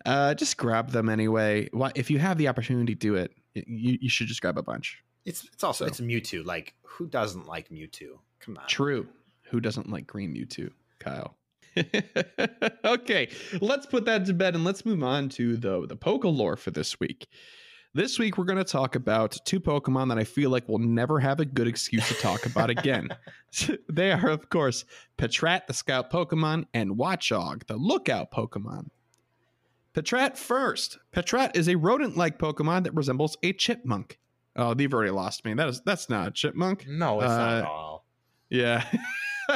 uh, just grab them anyway. Why, if you have the opportunity, to do it. You you should just grab a bunch. It's it's also So- it's Mewtwo. Like who doesn't like Mewtwo? Come on. True. Who doesn't like green Mewtwo? Kyle. okay, let's put that to bed and let's move on to the the Poke lore for this week. This week we're going to talk about two Pokemon that I feel like we'll never have a good excuse to talk about again. they are, of course, Patrat, the Scout Pokemon, and Watchog, the Lookout Pokemon. Patrat first. Patrat is a rodent-like Pokemon that resembles a chipmunk. Oh, they've already lost me. That is that's not a chipmunk. No, it's not at Uh, all. Yeah.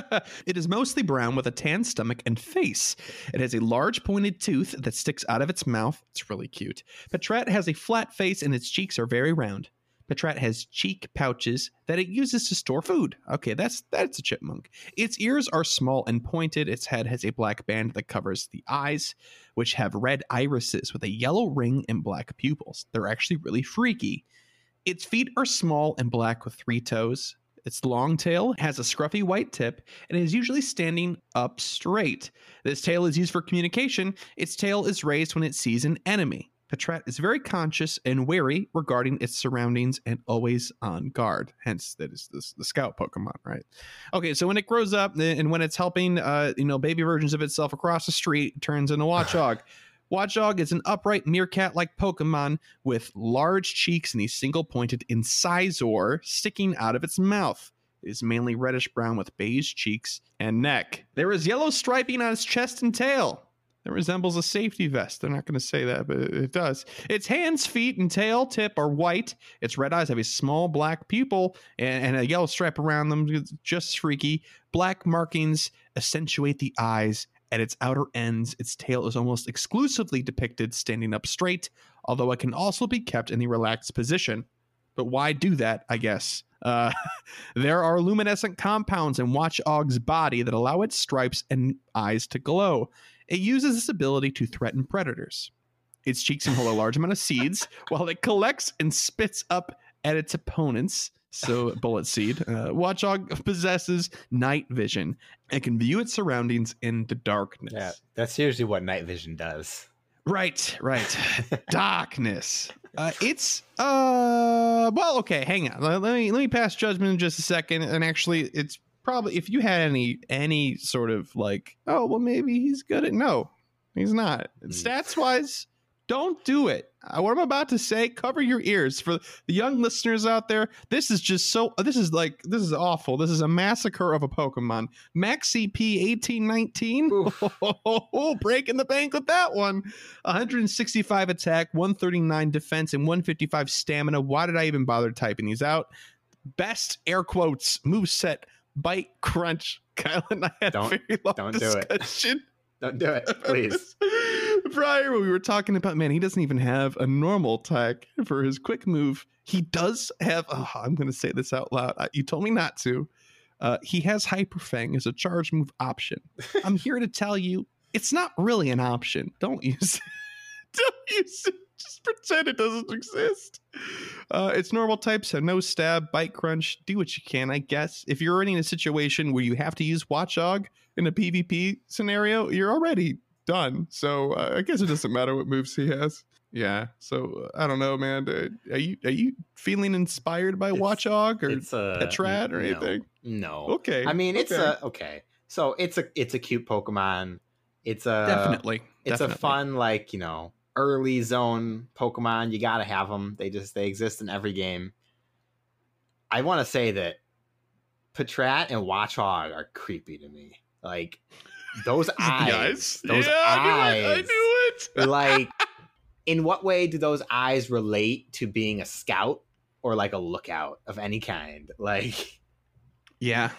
it is mostly brown with a tan stomach and face. It has a large pointed tooth that sticks out of its mouth. It's really cute. Patrat has a flat face and its cheeks are very round. Patrat has cheek pouches that it uses to store food. Okay, that's that's a chipmunk. Its ears are small and pointed. Its head has a black band that covers the eyes, which have red irises with a yellow ring and black pupils. They're actually really freaky. Its feet are small and black with three toes. Its long tail has a scruffy white tip and is usually standing up straight. This tail is used for communication. Its tail is raised when it sees an enemy. Patrat is very conscious and wary regarding its surroundings and always on guard. Hence, that is the, the scout Pokemon, right? Okay, so when it grows up and when it's helping, uh, you know, baby versions of itself across the street, turns into Watchog. Watchog is an upright meerkat-like Pokemon with large cheeks and a single-pointed incisor sticking out of its mouth. It is mainly reddish brown with beige cheeks and neck. There is yellow striping on its chest and tail. That resembles a safety vest. They're not going to say that, but it does. Its hands, feet, and tail tip are white. Its red eyes have a small black pupil and, and a yellow stripe around them. It's just freaky. Black markings accentuate the eyes. At its outer ends, its tail is almost exclusively depicted standing up straight, although it can also be kept in a relaxed position. But why do that, I guess? Uh, there are luminescent compounds in Watchog's body that allow its stripes and eyes to glow. It uses this ability to threaten predators. Its cheeks inhale a large amount of seeds while it collects and spits up at its opponents. So, bullet seed. Uh, Watchog possesses night vision and can view its surroundings in the darkness. Yeah, that's usually what night vision does. Right, right. darkness. Uh, it's uh well okay hang on let, let me let me pass judgment in just a second and actually it's probably if you had any any sort of like oh well maybe he's good at no he's not Mm. stats wise don't do it. Uh, what i'm about to say cover your ears. For the young listeners out there this is just so this is like this is awful. This is a massacre of a pokemon. Max cp 1819 Oof. breaking the bank with that one. 165 attack 139 defense and 155 stamina. Why did i even bother typing these out? Best air quotes move set bite crunch. Kyle and i had Don't- very long don't do it. Don't do it, please. prior when we were talking about man he doesn't even have a normal attack for his quick move. He does have oh, i'm going to say this out loud you told me not to. Uh, he has Hyper Fang as a charge move option. I'm here to tell you it's not really an option. Don't use it don't use it just pretend it doesn't exist uh, it's normal type so no stab bite crunch do what you can i guess if you're already in a situation where you have to use Watchog in a pvp scenario you're already done. So uh, I guess it doesn't matter what moves he has. Yeah. So uh, I don't know, man. Uh, Are you are you feeling inspired by It's- Watchog or It's a Patrat or no, anything? No. Okay. I mean, it's okay. a okay. So it's a it's a cute Pokemon. It's a definitely. It's definitely. a fun like you know early zone Pokemon. You gotta have them. They just they exist in every game. I want to say that Patrat and Watchog are creepy to me. Like those eyes, those yeah, I knew it. I knew it. like in what way do those eyes relate to being a scout or like a lookout of any kind? Like yeah.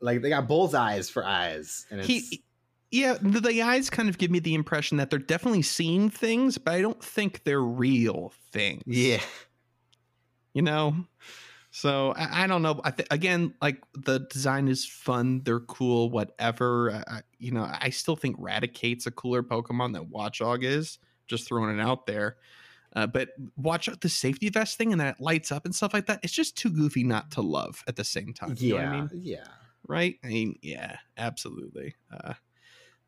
like they got bull's eyes for eyes, and it's He. Yeah, the, the eyes kind of give me the impression that they're definitely seeing things, but I don't think they're real things. yeah. you know? So i, I don't know. I th- again like the design is fun. They're cool whatever. I, I- you know i still think Raticate's a cooler pokemon than watchog is. Just throwing it out there. Uh, but watch out the safety vest thing and that it lights up and stuff like that it's just too goofy not to love at the same time. You know Yeah, what i mean? yeah. right? I mean yeah absolutely. Uh,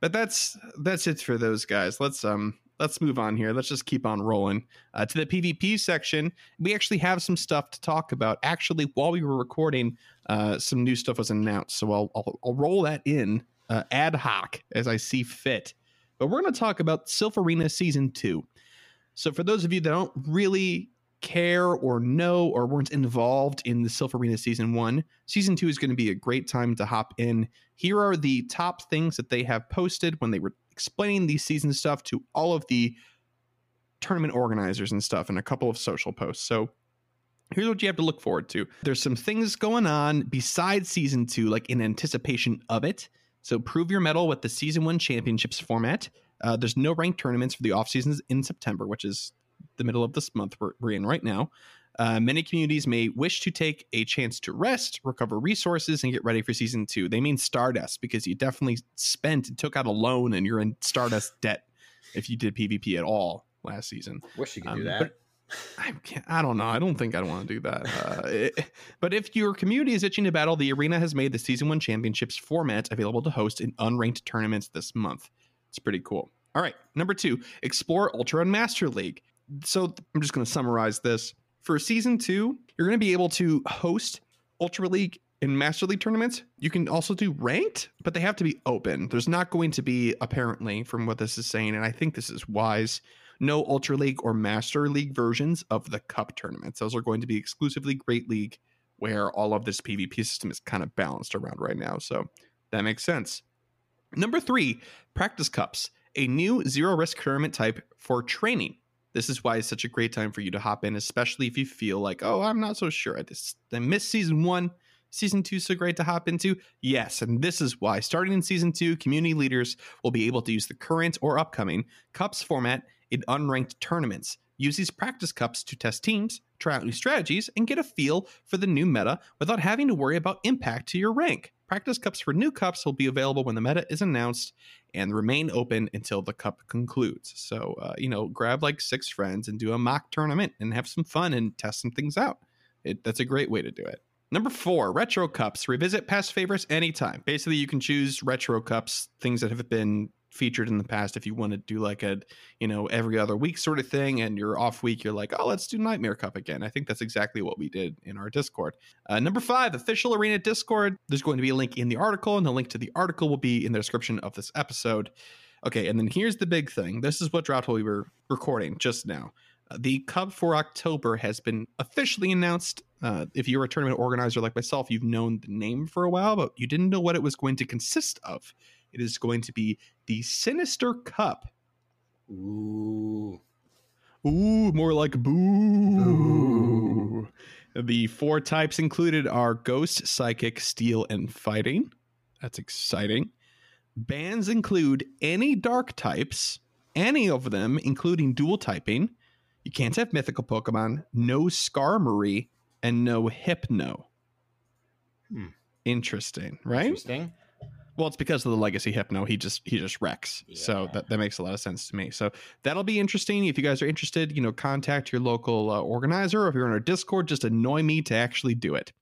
but that's that's it for those guys. Let's um let's move on here. Let's just keep on rolling uh, to the pvp section. We actually have some stuff to talk about. Actually while we were recording uh, some new stuff was announced so i'll, I'll, I'll roll that in uh, ad hoc as i see fit. But we're going to talk about Silph Arena season 2 so for those of you that don't really care or know or weren't involved in the Silph Arena season 1 season 2 is going to be a great time to hop in here are the top things that they have posted when they were explaining the season stuff to all of the tournament organizers and stuff and a couple of social posts. So here's what you have to look forward to. There's some things going on besides season two, like in anticipation of it. So prove your medal with the season one championships format. Uh, there's no ranked tournaments for the off seasons in September, which is the middle of this month we're, we're in right now. Uh, many communities may wish to take a chance to rest, recover resources, and get ready for season two. They mean Stardust because you definitely spent and took out a loan and you're in Stardust debt if you did PvP at all last season. Wish you could Um, do that. I can't, I don't know. I don't think I'd want to do that. Uh, it- but if your community is itching to battle, the arena has made the season one championships format available to host in unranked tournaments this month. It's pretty cool. All right, number two, explore Ultra and Master League. So I'm just going to summarize this. For season two, you're going to be able to host Ultra League and Master League tournaments. You can also do ranked, but they have to be open. There's not going to be, apparently, from what this is saying, and I think this is wise, no Ultra League or Master League versions of the Cup tournaments. Those are going to be exclusively Great League, where all of this PvP system is kind of balanced around right now. So that makes sense. Number three, Practice Cups, a new zero risk tournament type for training. This is why it's such a great time for you to hop in, especially if you feel like, oh, I'm not so sure. I just I missed season one. Season two so great to hop into? Yes, and this is why. Starting in season two, community leaders will be able to use the current or upcoming cups format in unranked tournaments. Use these practice cups to test teams, try out new strategies, and get a feel for the new meta without having to worry about impact to your rank. Practice cups for new cups will be available when the meta is announced and remain open until the cup concludes. So, uh, you know, grab like six friends and do a mock tournament and have some fun and test some things out. It, that's a great way to do it. Number four, retro cups. Revisit past favorites anytime. Basically, you can choose retro cups, things that have been featured in the past if you want to do like a you know every other week sort of thing and you're off week you're like oh let's do nightmare cup again. I think that's exactly what we did in our discord. Uh, number five official arena discord. There's going to be a link in the article and the link to the article will be in the description of this episode. Okay and then here's the big thing. This is what dropped while we were recording just now. Uh, the cup for october has been officially announced. Uh, if you're a tournament organizer like myself you've known the name for a while but you didn't know what it was going to consist of it is going to be the Sinister Cup. Ooh. Ooh, more like boo. The four types included are Ghost, Psychic, Steel, and Fighting. That's exciting. Bans include any dark types, any of them, including dual typing. You can't have mythical Pokemon, no Skarmory, and no Hypno. Hmm. Interesting, right? Interesting. Well, it's because of the legacy hypno. He just he just wrecks. So that, that makes a lot of sense to me. So that'll be interesting. If you guys are interested, you know, contact your local uh, organizer. Or if you're on our Discord, just annoy me to actually do it.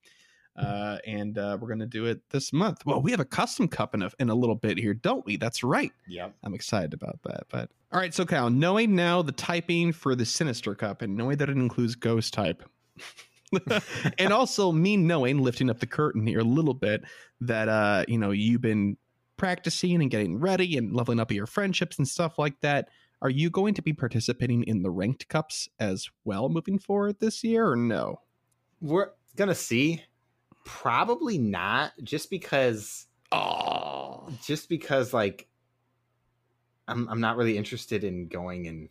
Uh, and uh, we're gonna do it this month. Well, we have a custom cup in a in a little bit here, don't we? That's right. Yeah, I'm excited about that. But all right, so Cal, knowing now the typing for the Sinister Cup and knowing that it includes Ghost type, and also me knowing, lifting up the curtain here a little bit, that uh, you know, you've been practicing and getting ready and leveling up your friendships and stuff like that. Are you going to be participating in the ranked cups as well moving forward this year or no? We're gonna see. Probably not, just because Oh, just because like I'm I'm not really interested in going and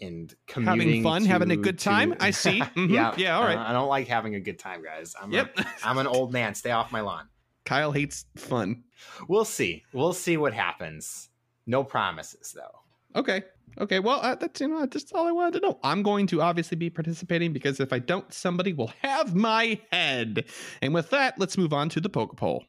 and commuting having fun, having a good time. to- I see. Mhm. yeah, yeah, all right. uh, I don't like having a good time, guys. I'm yep. I'm an old man. Stay off my lawn. Kyle hates fun. We'll see. We'll see what happens. No promises though. Okay. Okay. Well, uh, that's you know just all I wanted to know. I'm going to obviously be participating because if I don't, somebody will have my head. And with that, let's move on to the Poke Poll.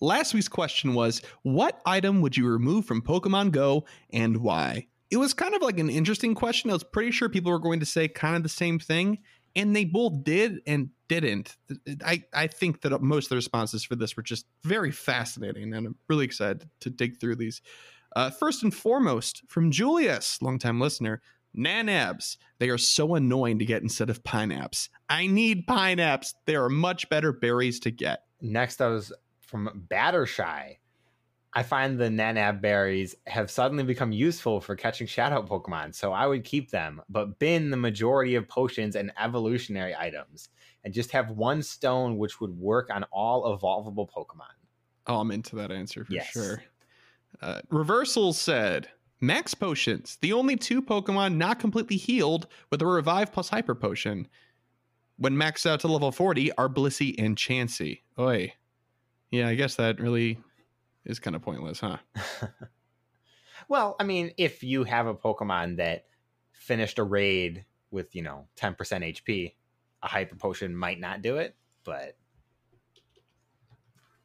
Last week's question was, what item would you remove from Pokemon Go and why? It was kind of like an interesting question. I was pretty sure people were going to say kind of the same thing, and they both did and didn't. I, I think that most of the responses for this were just very fascinating, and I'm really excited to dig through these. Uh, first and foremost, from Julius, longtime listener, Nanabs. They are so annoying to get instead of Pinaps. I need Pinaps. They are much better berries to get. Next, I was from Battershy. I find the Nanab berries have suddenly become useful for catching shadow Pokemon, so I would keep them, but bin the majority of potions and evolutionary items, and just have one stone which would work on all evolvable Pokemon. Oh, I'm into that answer for Yes. sure. Uh, Reversal said Max Potions, the only two Pokemon not completely healed with a Revive plus Hyper Potion. When maxed out to level 40 are Blissey and Chansey. Oi. Yeah, I guess that really is kind of pointless, huh? Well, I mean, if you have a Pokemon that finished a raid with, you know, 10% HP, a hyper potion might not do it, but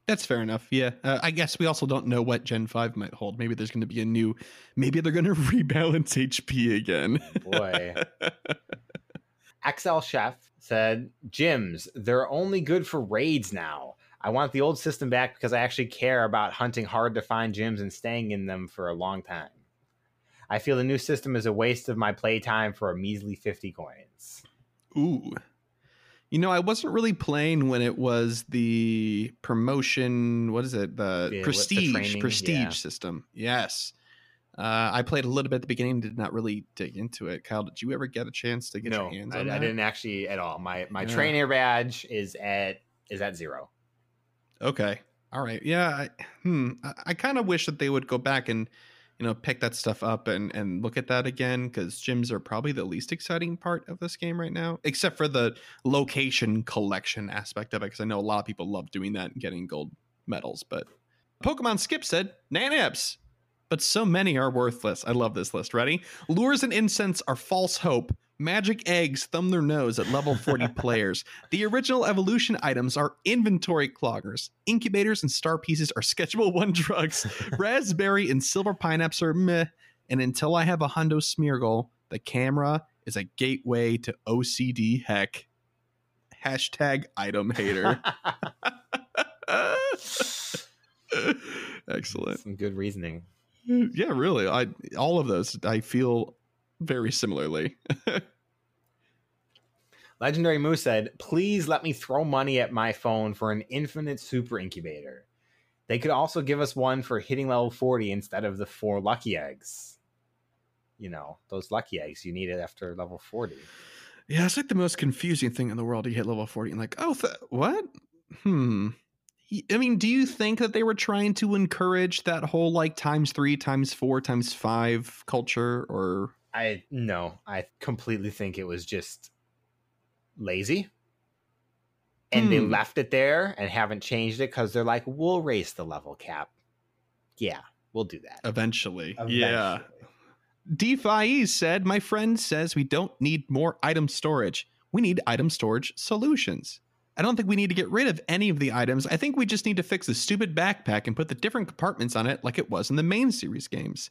That's fair enough. Yeah. Uh, I guess we also don't know what Gen 5 might hold. Maybe there's going to be a new, maybe they're going to rebalance HP again. boy. XL Chef said, Gyms, they're only good for raids now. I want the old system back because I actually care about hunting hard to find gyms and staying in them for a long time. I feel the new system is a waste of my playtime for a measly 50 coins. Ooh. You know, I wasn't really playing when it was the promotion. What is it? The The- the prestige training, prestige yeah. system. Yes. Uh, I played a little bit at the beginning. Did not really dig into it. Kyle, did you ever get a chance to get no, your hands I, on I that? didn't actually at all. My my Yeah. trainer badge is at is at zero. Okay. All right. Yeah. I, hmm. I, I kind of wish that they would go back and, you know, pick that stuff up and and look at that again because gyms are probably the least exciting part of this game right now, except for the location collection aspect of it. Because I know a lot of people love doing that and getting gold medals. But Pokemon Skip said Nanabs, but so many are worthless. I love this list. Ready? Lures and incense are false hope. Magic eggs thumb their nose at level 40 players. The original evolution items are inventory cloggers. Incubators and star pieces are sketchable one drugs. Raspberry and silver pineapples are meh. And until I have a Hundo Smeargle, the camera is a gateway to OCD heck. Hashtag item hater. Excellent. Some good reasoning. yeah, really. I all of those I feel very similarly. Legendary Moose said, "Please let me throw money at my phone for an infinite super incubator. They could also give us one for hitting level 40 instead of the four lucky eggs. You know, those lucky eggs you need it after level 40." Yeah, it's like the most confusing thing in the world. You hit level 40 and like, "Oh, th- what?" Hmm. I mean, do you think that they were trying to encourage that whole like times three, times four, times five culture, or I no, I completely think it was just lazy. And they Hmm. left it there and haven't changed it because they're like, we'll raise the level cap. Yeah, we'll do that. eventually? Yeah. Eventually. DeFi said, My friend says we don't need more item storage. We need item storage solutions. I don't think we need to get rid of any of the items. I think we just need to fix the stupid backpack and put the different compartments on it like it was in the main series games.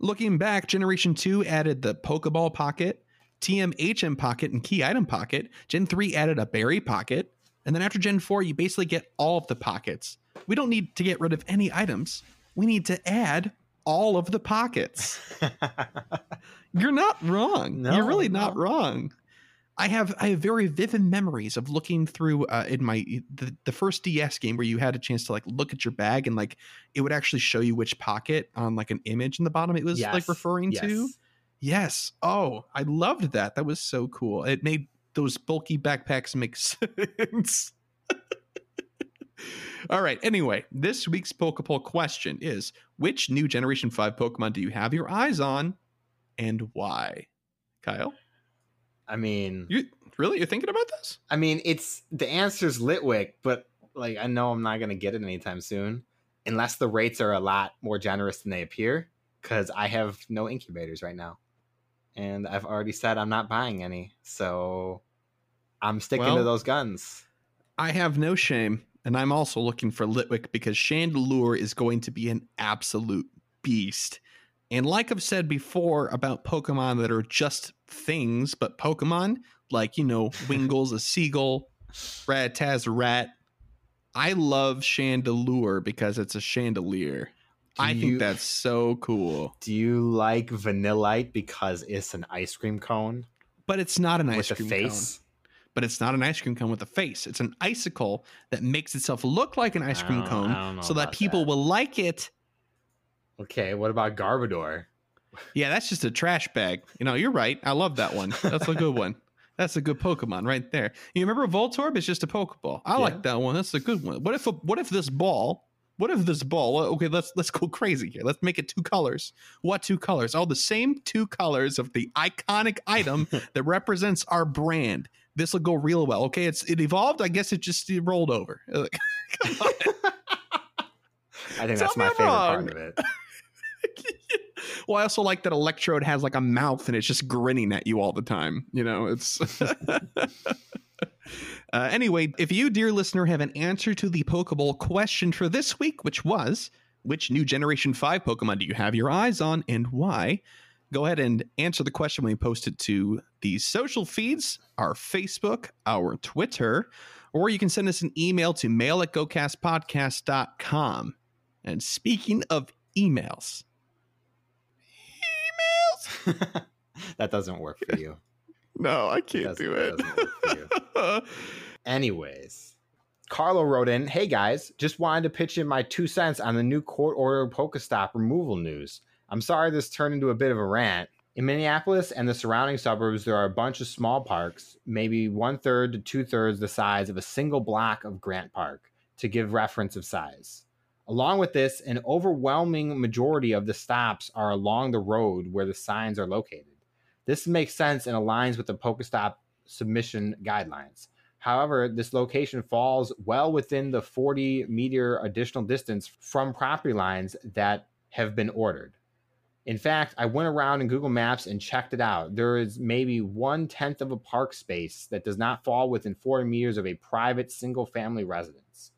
Looking back, Generation 2 added the Pokeball Pocket, TMHM Pocket, and Key Item Pocket. Gen 3 added a Berry Pocket. And then after Gen 4, you basically get all of the pockets. We don't need to get rid of any items. We need to add all of the pockets. You're not wrong. No, You're really not wrong. I have I have very vivid memories of looking through uh, in my the, the first DS game where you had a chance to like look at your bag and like it would actually show you which pocket on like an image in the bottom it was like Yes, referring to. yes. Yes. Oh, I loved that. That was so cool. It made those bulky backpacks make sense. All right. Anyway, this week's Pokepoll question is which new Generation 5 Pokemon do you have your eyes on and why? Kyle? I mean, You really you're thinking about this? I mean, it's the answer's Litwick, but like I know I'm not gonna get it anytime soon, unless the rates are a lot more generous than they appear. Because I have no incubators right now, and I've already said I'm not buying any, so I'm sticking Well- to those guns. I have no shame, and I'm also looking for Litwick because Chandelure is going to be an absolute beast. And like I've said before about Pokemon that are just things, but Pokemon, like, you know, Wingull's a seagull, Rattaz a rat. I love Chandelure because it's a chandelier. Do I you- think that's so cool. Do you like Vanillite because it's an ice cream cone But it's not an ice with a cream face? cone. But it's not an ice cream cone with a face. It's an icicle that makes itself look like an ice cream oh, cone so that people that. will like it Okay, what about Garbodor? Yeah, that's just a trash bag. You know, you're right. I love that one. That's a good one. That's a good Pokemon right there. You remember Voltorb is just a Pokeball. I Yeah. like that one. That's a good one. What if a, what if this ball? What if this ball? Okay, let's let's go crazy here. Let's make it two colors. What two colors? Oh, the same two colors of the iconic item that represents our brand. This will go real well. Okay, it's it evolved. I guess it just it rolled over. Come on. I think Tell that's my favorite wrong. part of it. well, I also like that Electrode has like a mouth and it's just grinning at you all the time. You know, it's. uh, anyway, if you, dear listener, have an answer to the Pokeball question for this week, which was which new Generation 5 Pokemon do you have your eyes on and why? Go ahead and answer the question when we post it to the social feeds, our Facebook, our Twitter, or you can send us an email to mail at gocastpodcast.com. And speaking of emails, that doesn't work for you. no, I can't do it. doesn't work for you. Anyways, Carlo wrote in, "Hey guys, just wanted to pitch in my two cents on the new court order Pokestop removal news. I'm sorry this turned into a bit of a rant. In Minneapolis and the surrounding suburbs, there are a bunch of small parks, maybe one third to two thirds the size of a single block of Grant Park, to give reference of size. Along with this, an overwhelming majority of the stops are along the road where the signs are located. This makes sense and aligns with the Pokestop submission guidelines. However, this location falls well within the 40 meter additional distance from property lines that have been ordered. In fact, I went around in Google Maps and checked it out. There is maybe one tenth of a park space that does not fall within 40 meters of a private single family residence.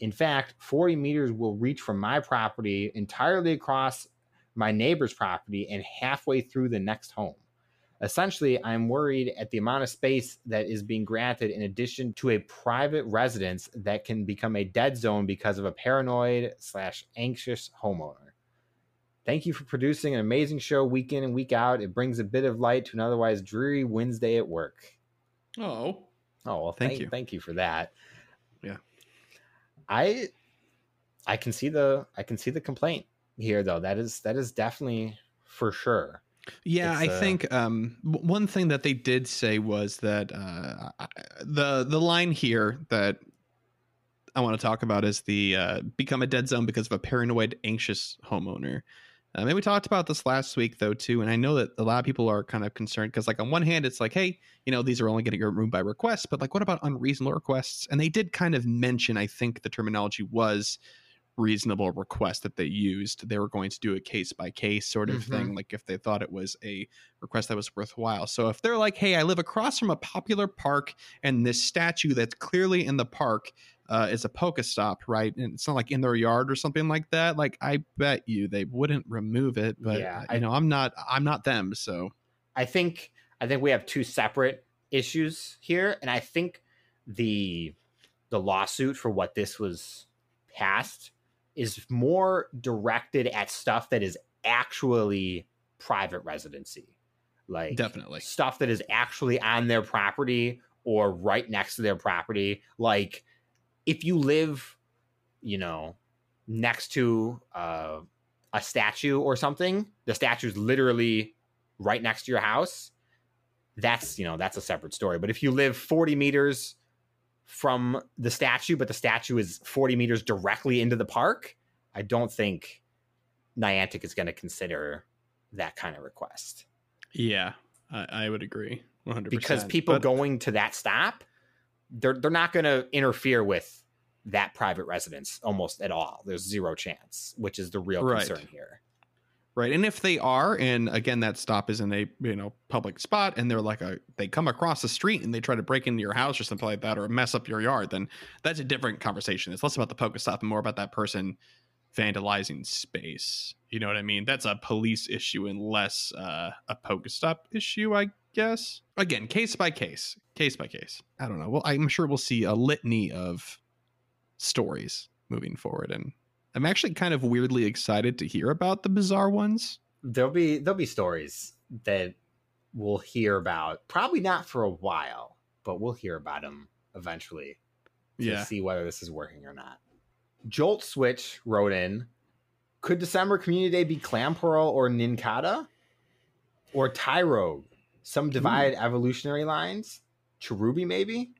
In fact, 40 meters will reach from my property entirely across my neighbor's property and halfway through the next home. Essentially, I'm worried at the amount of space that is being granted in addition to a private residence that can become a dead zone because of a paranoid slash anxious homeowner. Thank you for producing an amazing show week in and week out. It brings a bit of light to an otherwise dreary Wednesday at work. Oh, Oh well, Thank thank, you. Thank you for that. I I can see the I can see the complaint here though. That is that is definitely for sure. Yeah, It's, I uh, think um, one thing that they did say was that uh, the the line here that I want to talk about is the uh, become a dead zone because of a paranoid, anxious homeowner. Um, and we talked about this last week though too, and I know that a lot of people are kind of concerned because, like, on one hand, it's like, hey, you know, these are only going to get removed by request, but like, what about unreasonable requests? And they did kind of mention, I think the terminology was reasonable request that they used. They were going to do a case by case sort of Mhm. thing, like if they thought it was a request that was worthwhile. So if they're like, hey, I live across from a popular park and this statue that's clearly in the park uh, is a Pokestop, right? And it's not like in their yard or something like that. Like I bet you they wouldn't remove it, but Yeah, I- you know, I'm not, I'm not them. So I think I think we have two separate issues here, and I think the the lawsuit for what this was passed is more directed at stuff that is actually private residency, like definitely, stuff that is actually on their property or right next to their property. Like if you live, you know, next to uh, a statue or something, the statue's literally right next to your house. That's you know that's a separate story. But if you live 40 meters from the statue, but the statue is 40 meters directly into the park, I don't think Niantic is going to consider that kind of request yeah, I, I would agree, 100%. because people going to that stop they're they're not going to interfere with that private residence almost at all. There's zero chance which is the real Right. concern here. Right and if they are and again that stop is in a you know public spot and they're like a they come across the street and they try to break into your house or something like that or mess up your yard then that's a different conversation. It's less about the pokestop and more about that person vandalizing space. You know what i mean? That's a police issue and less uh, a pokestop issue i guess? Again case by case case by case. I don't know. Well i'm sure we'll see a litany of stories moving forward and i'm actually kind of weirdly excited to hear about the bizarre ones. There'll be there'll be stories that we'll hear about probably not for a while but we'll hear about them eventually to yeah. see whether this is working or not. Jolt switch wrote in could december community day be clampearl or Nincada? Or tyrogue some hmm. divide evolutionary lines cherubi maybe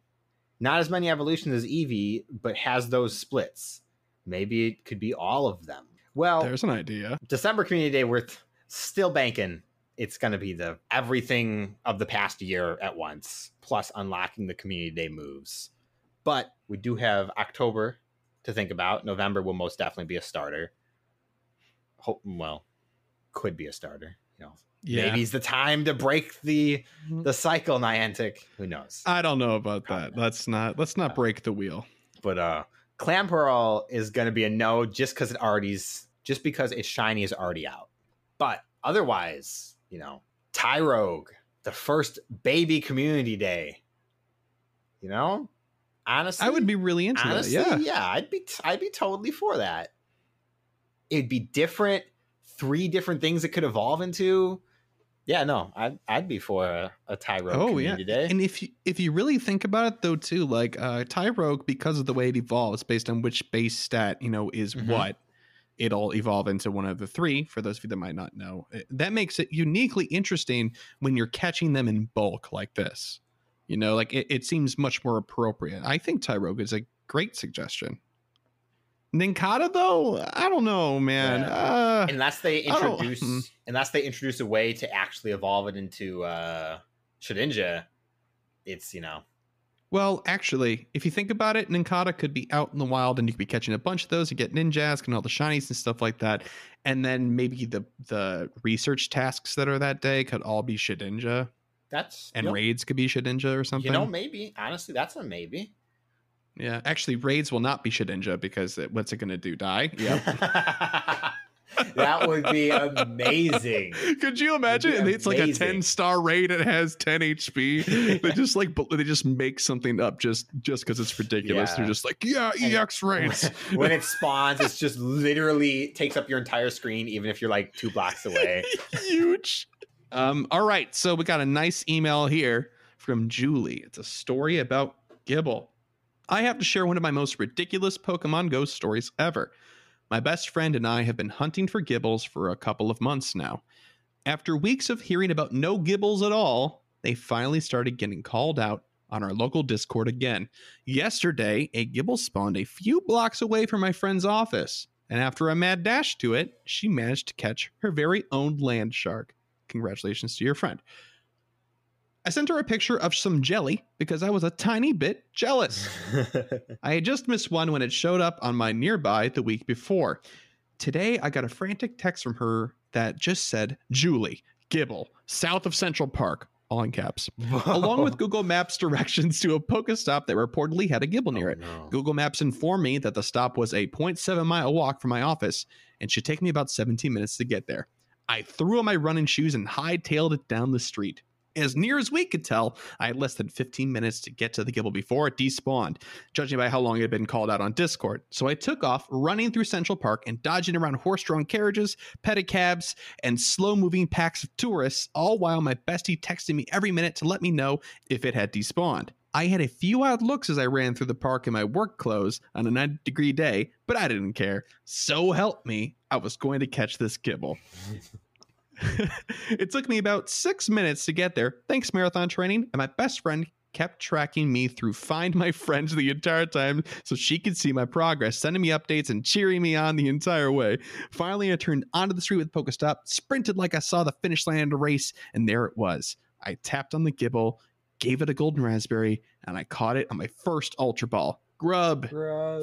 not as many evolutions as eevee but has those splits maybe it could be all of them well There's an idea. December Community Day, we're th- still banking. It's going to be the everything of the past year at once, plus unlocking the Community Day moves. But we do have October to think about. November will most definitely be a starter. Hope, well, could be a starter. You know, Yeah. maybe it's the time to break the the cycle. Niantic, who knows? I don't know about that. Let's not let's not break the wheel. but uh Clampearl is going to be a no just because it already's just because it's shiny is already out. But otherwise, you know, Tyrogue, the first baby community day. You know, honestly, I would be really into honestly, that. Yeah. yeah, I'd be I'd be totally for that. It'd be different, three different things it could evolve into. Yeah, no, I'd I'd be for a, a Tyrogue Oh yeah. community day. And if you if you really think about it though too, like uh Tyrogue, because of the way it evolves based on which base stat, you know, is Mhm. what, it'll evolve into one of the three, for those of you that might not know. Uh, That makes it uniquely interesting when you're catching them in bulk like this. You know, like it, it seems much more appropriate. I think Tyrogue is a great suggestion. Nincada though, I don't know, man. Yeah. Uh, unless they introduce Hmm. unless they introduce a way to actually evolve it into uh Shedinja, it's you know Well, actually, if you think about it, Nincada could be out in the wild and you could be catching a bunch of those. You get Ninjask and all the shinies and stuff like that. And then maybe the the research tasks that are that day could all be Shedinja. that's And know, raids could be Shedinja or something. You know, maybe honestly, that's a maybe. Yeah. Actually, raids will not be Shedinja because it, what's it going to do? Die? Yep. that would be amazing. Could you imagine? It'd And be it's like a 10 star raid. It has 10 HP. They just like they just make something up just just because it's ridiculous. Yeah. They're just like, yeah, And- EX rates. when it spawns, it's just literally takes up your entire screen, even if you're like two blocks away. Huge. Um, all right. So we got a nice email here from Julie. It's a story about Gible. I have to share one of my most ridiculous Pokemon Go stories ever. My best friend and I have been hunting for Gibles for a couple of months now. After weeks of hearing about no Gibles at all, they finally started getting called out on our local Discord again. Yesterday, a Gible spawned a few blocks away from my friend's office, and after a mad dash to it, she managed to catch her very own land shark. Congratulations to your friend. I sent her a picture of some jelly because I was a tiny bit jealous. I had just missed one when it showed up on my nearby the week before. Today, I got a frantic text from her that just said, Julie, Gible, south of Central Park, all in caps, along with Google Maps directions to a Pokestop that reportedly had a Gible oh, near it. Oh, no. Google Maps informed me that the stop was a 0.7 mile walk from my office and should take me about 17 minutes to get there. I threw on my running shoes and hightailed it down the street. As near as we could tell, I had less than 15 minutes to get to the Gible before it despawned, judging by how long it had been called out on Discord. So I took off, running through Central Park and dodging around horse drawn carriages, pedicabs, and slow moving packs of tourists, all while my bestie texted me every minute to let me know if it had despawned. I had a few odd looks as I ran through the park in my work clothes on a 90 degree day, but I didn't care. So help me, I was going to catch this Gible. it took me about six minutes to get there, thanks marathon training, and my best friend kept tracking me through Find My Friends the entire time so she could see my progress, sending me updates and cheering me on the entire way. Finally, I turned onto the street with Pokestop, sprinted like I saw the finish line of the race, and there it was. I tapped on the Gible, gave it a golden raspberry, and I caught it on my first Ultra Ball. Grub.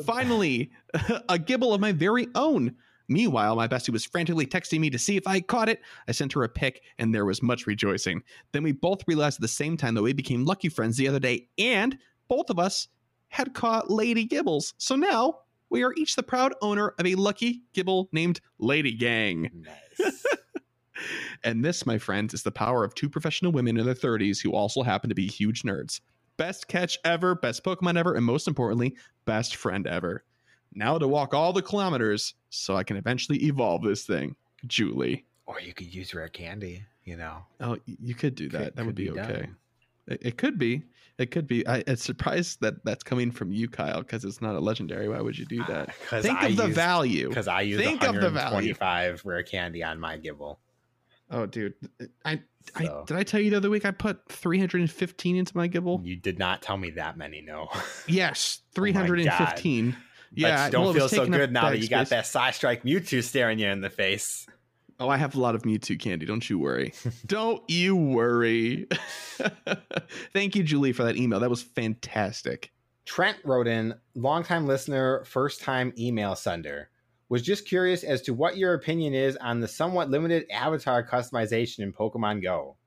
Finally, a Gible of my very own. Meanwhile, my bestie was frantically texting me to see if I caught it. I sent her a pic, and there was much rejoicing. Then we both realized at the same time that we became lucky friends the other day, and both of us had caught Lady Gibles. So now we are each the proud owner of a lucky Gible named Lady Gang. Nice. And this, my friends, is the power of two professional women in their 30s who also happen to be huge nerds. Best catch ever, best Pokemon ever, and most importantly, best friend ever. Now to walk all the kilometers so I can eventually evolve this thing. Julie. or you could use rare candy, you know. Oh, you could do that. Could- that would be, be okay. It, it could be. It could be. I, I'm surprised that that's coming from you, Kyle, because it's not a legendary. Why would you do ah, that? Because Think I of the value. Because I used Think of the value. 125 rare candy on my Gible. Oh, dude. I, I did I tell you the other week I put 315 into my Gible? you did not tell me that many, no. Yes, Oh 315. Yeah, but you don't well, feel so good now that you got space. that Psystrike Mewtwo staring you in the face. Oh, I have a lot of Mewtwo candy. Don't you worry. don't you worry. Thank you, Julie, for that email. That was fantastic. Trent wrote in, longtime listener, first time email sender. Was just curious as to what your opinion is on the somewhat limited avatar customization in Pokemon Go.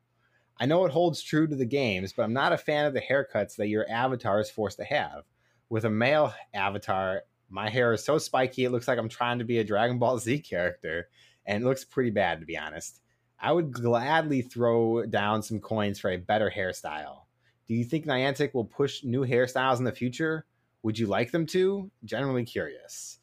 I know it holds true to the games, but I'm not a fan of the haircuts that your avatar is forced to have. With a male avatar, my hair is so spiky it looks like I'm trying to be a Dragon Ball Z character, and it looks pretty bad to be honest. I would gladly throw down some coins for a better hairstyle. Do you think Niantic will push new hairstyles in the future? Would you like them to? Generally curious.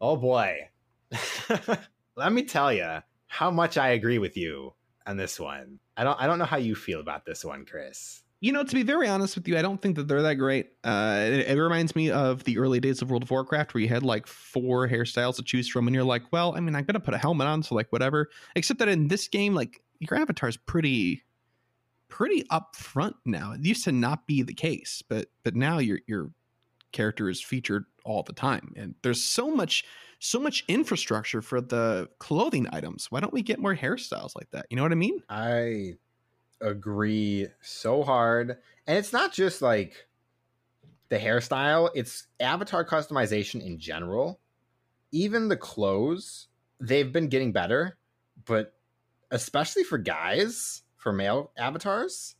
Oh boy. Let me tell you how much I agree with you on this one. I don't I don't know how you feel about this one, Chris. You know, to be very honest with you, I don't think that they're that great. Uh, it, it reminds me of the early days of World of Warcraft, where you had like four hairstyles to choose from, and you're like, well, I mean, I'm gonna put a helmet on, so like whatever. Except that in this game, like your avatar's pretty, pretty upfront now. It used to not be the case, but but now your your character is featured all the time, and there's so much so much infrastructure for the clothing items. Why don't we get more hairstyles like that? You know what I mean? I agree so hard. And it's not just like the hairstyle, it's avatar customization in general. Even the clothes, they've been getting better, but especially for guys, for male avatars,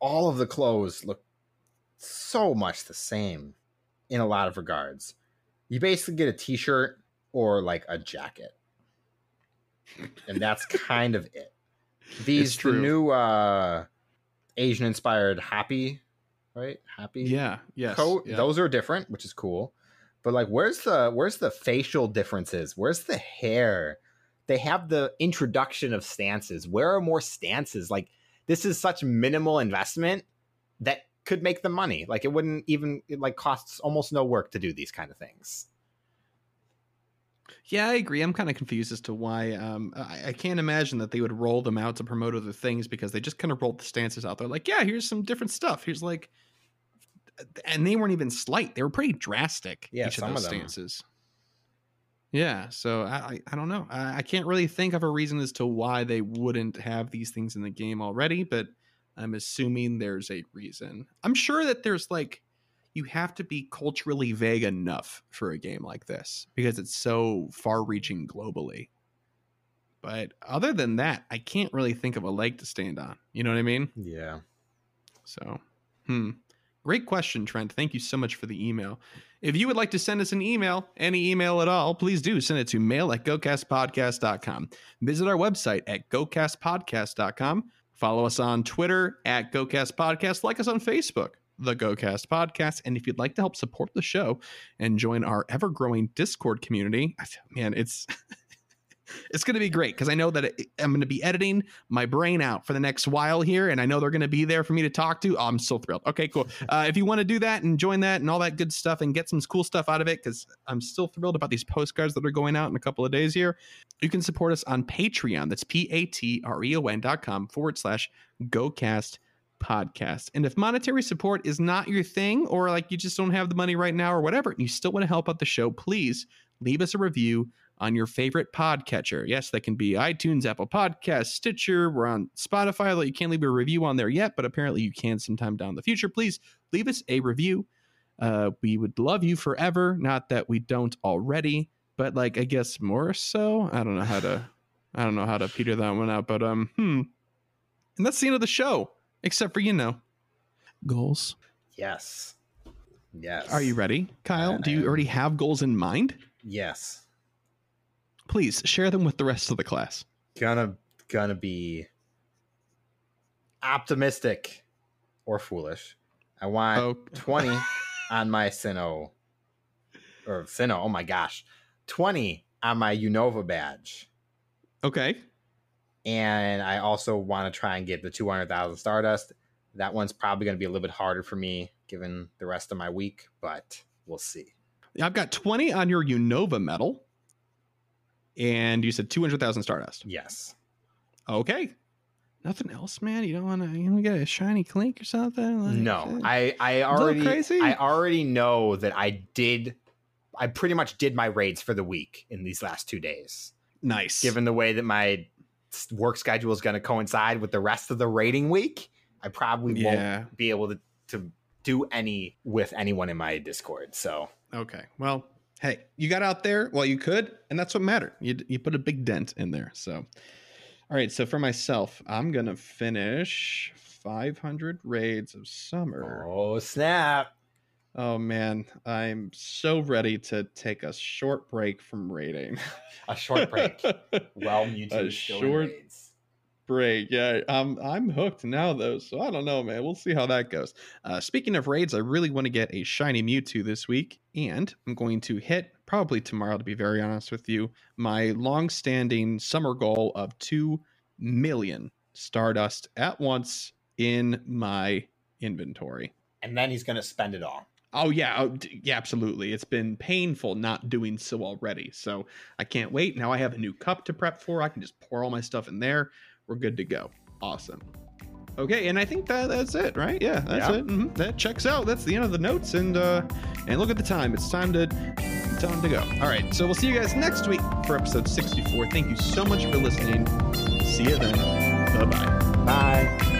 all of the clothes look so much the same in a lot of regards. You basically get a t shirt or like a jacket. and that's kind of it. These the new uh Asian inspired happy, right? Happy Yeah. Yes. coat. yeah. Those are different, which is cool. But like, where's the where's the facial differences? Where's the hair? They have the introduction of stances. Where are more stances? Like, this is such minimal investment that could make them money. Like, it wouldn't even it like costs almost no work to do these kind of things. Yeah, I agree. I'm kind of confused as to why. Um, I, I can't imagine that they would roll them out to promote other things because they just kind of rolled the stances out there. Like, yeah, here's some different stuff. Here's like, and they weren't even slight. They were pretty drastic. Yeah, each some of those of them. stances. Yeah, so I, I, I don't know. I, I can't really think of a reason as to why they wouldn't have these things in the game already, but I'm assuming there's a reason. I'm sure that there's like you have to be culturally vague enough for a game like this because it's so far reaching globally. But other than that, I can't really think of a leg to stand on. You know what I mean? Yeah. So, hmm. Great question, Trent. Thank you so much for the email. If you would like to send us an email, any email at all, please do send it to mail at gocastpodcast.com. Visit our website at gocastpodcast.com. Follow us on Twitter at gocastpodcast. Like us on Facebook, the GoCast Podcast. And if you'd like to help support the show and join our ever growing Discord community, man, it's. It's going to be great because I know that I'm going to be editing my brain out for the next while here, and I know they're going to be there for me to talk to. Oh, I'm so thrilled. Okay, cool. Uh, if you want to do that and join that and all that good stuff and get some cool stuff out of it, because I'm still thrilled about these postcards that are going out in a couple of days here, you can support us on Patreon. That's P A T R E O N dot com forward slash GoCast podcast. And if monetary support is not your thing, or like you just don't have the money right now, or whatever, and you still want to help out the show, please leave us a review on your favorite podcatcher. Yes, that can be iTunes, Apple Podcasts, Stitcher. We're on Spotify, although you can't leave a review on there yet, but apparently you can sometime down the future. Please leave us a review. Uh, we would love you forever. Not that we don't already, but like I guess more so. I don't know how to. I don't know how to peter that one out, but um, hmm. And that's the end of the show, except for you know, goals. Yes. Yes. Are you ready, Kyle? I Do you am. already have goals in mind? Yes. Please share them with the rest of the class. Gonna gonna be optimistic or foolish. I want Oh. 20 on my Sinnoh. Or Sinnoh, oh my gosh. 20 on my Unova badge. Okay. And I also want to try and get the 200,000 Stardust. That one's probably going to be a little bit harder for me given the rest of my week, but we'll see. I've got 20 on your Unova medal. And you said 200,000 Stardust. Yes. Okay. Nothing else, man? You don't want to you wanna get a shiny Klink or something? Like, no, uh, I I already crazy? I already know that I did I pretty much did my raids for the week in these last 2 days. nice. Given the way that my work schedule is going to coincide with the rest of the rating week, I probably Yeah. won't be able to to do any with anyone in my Discord. So, Okay. Well, hey, you got out there. Well, you could, and that's what mattered. You you put a big dent in there. So, all right. So for myself, I'm gonna finish 500 raids of summer. oh snap. Oh man, I'm so ready to take a short break from raiding. A short break. well, a YouTube still short break. Yeah, I'm I'm hooked now though, so I don't know, man. We'll see how that goes. Uh, speaking of raids, I really want to get a shiny Mewtwo this week, and I'm going to hit probably tomorrow, to be very honest with you, my long-standing summer goal of two million Stardust at once in my inventory. And then he's going to spend it all. Oh yeah, oh, yeah, absolutely. It's been painful not doing so already. So I can't wait. Now I have a new cup to prep for. I can just pour all my stuff in there. We're good to go. Awesome. Okay, and I think that that's it, right? Yeah, that's Yeah. it. Mhm. That checks out. That's the end of the notes. And uh, and look at the time. It's time to time to go. All right. So we'll see you guys next week for episode 64. Thank you so much for listening. See you then. Bye bye. Bye.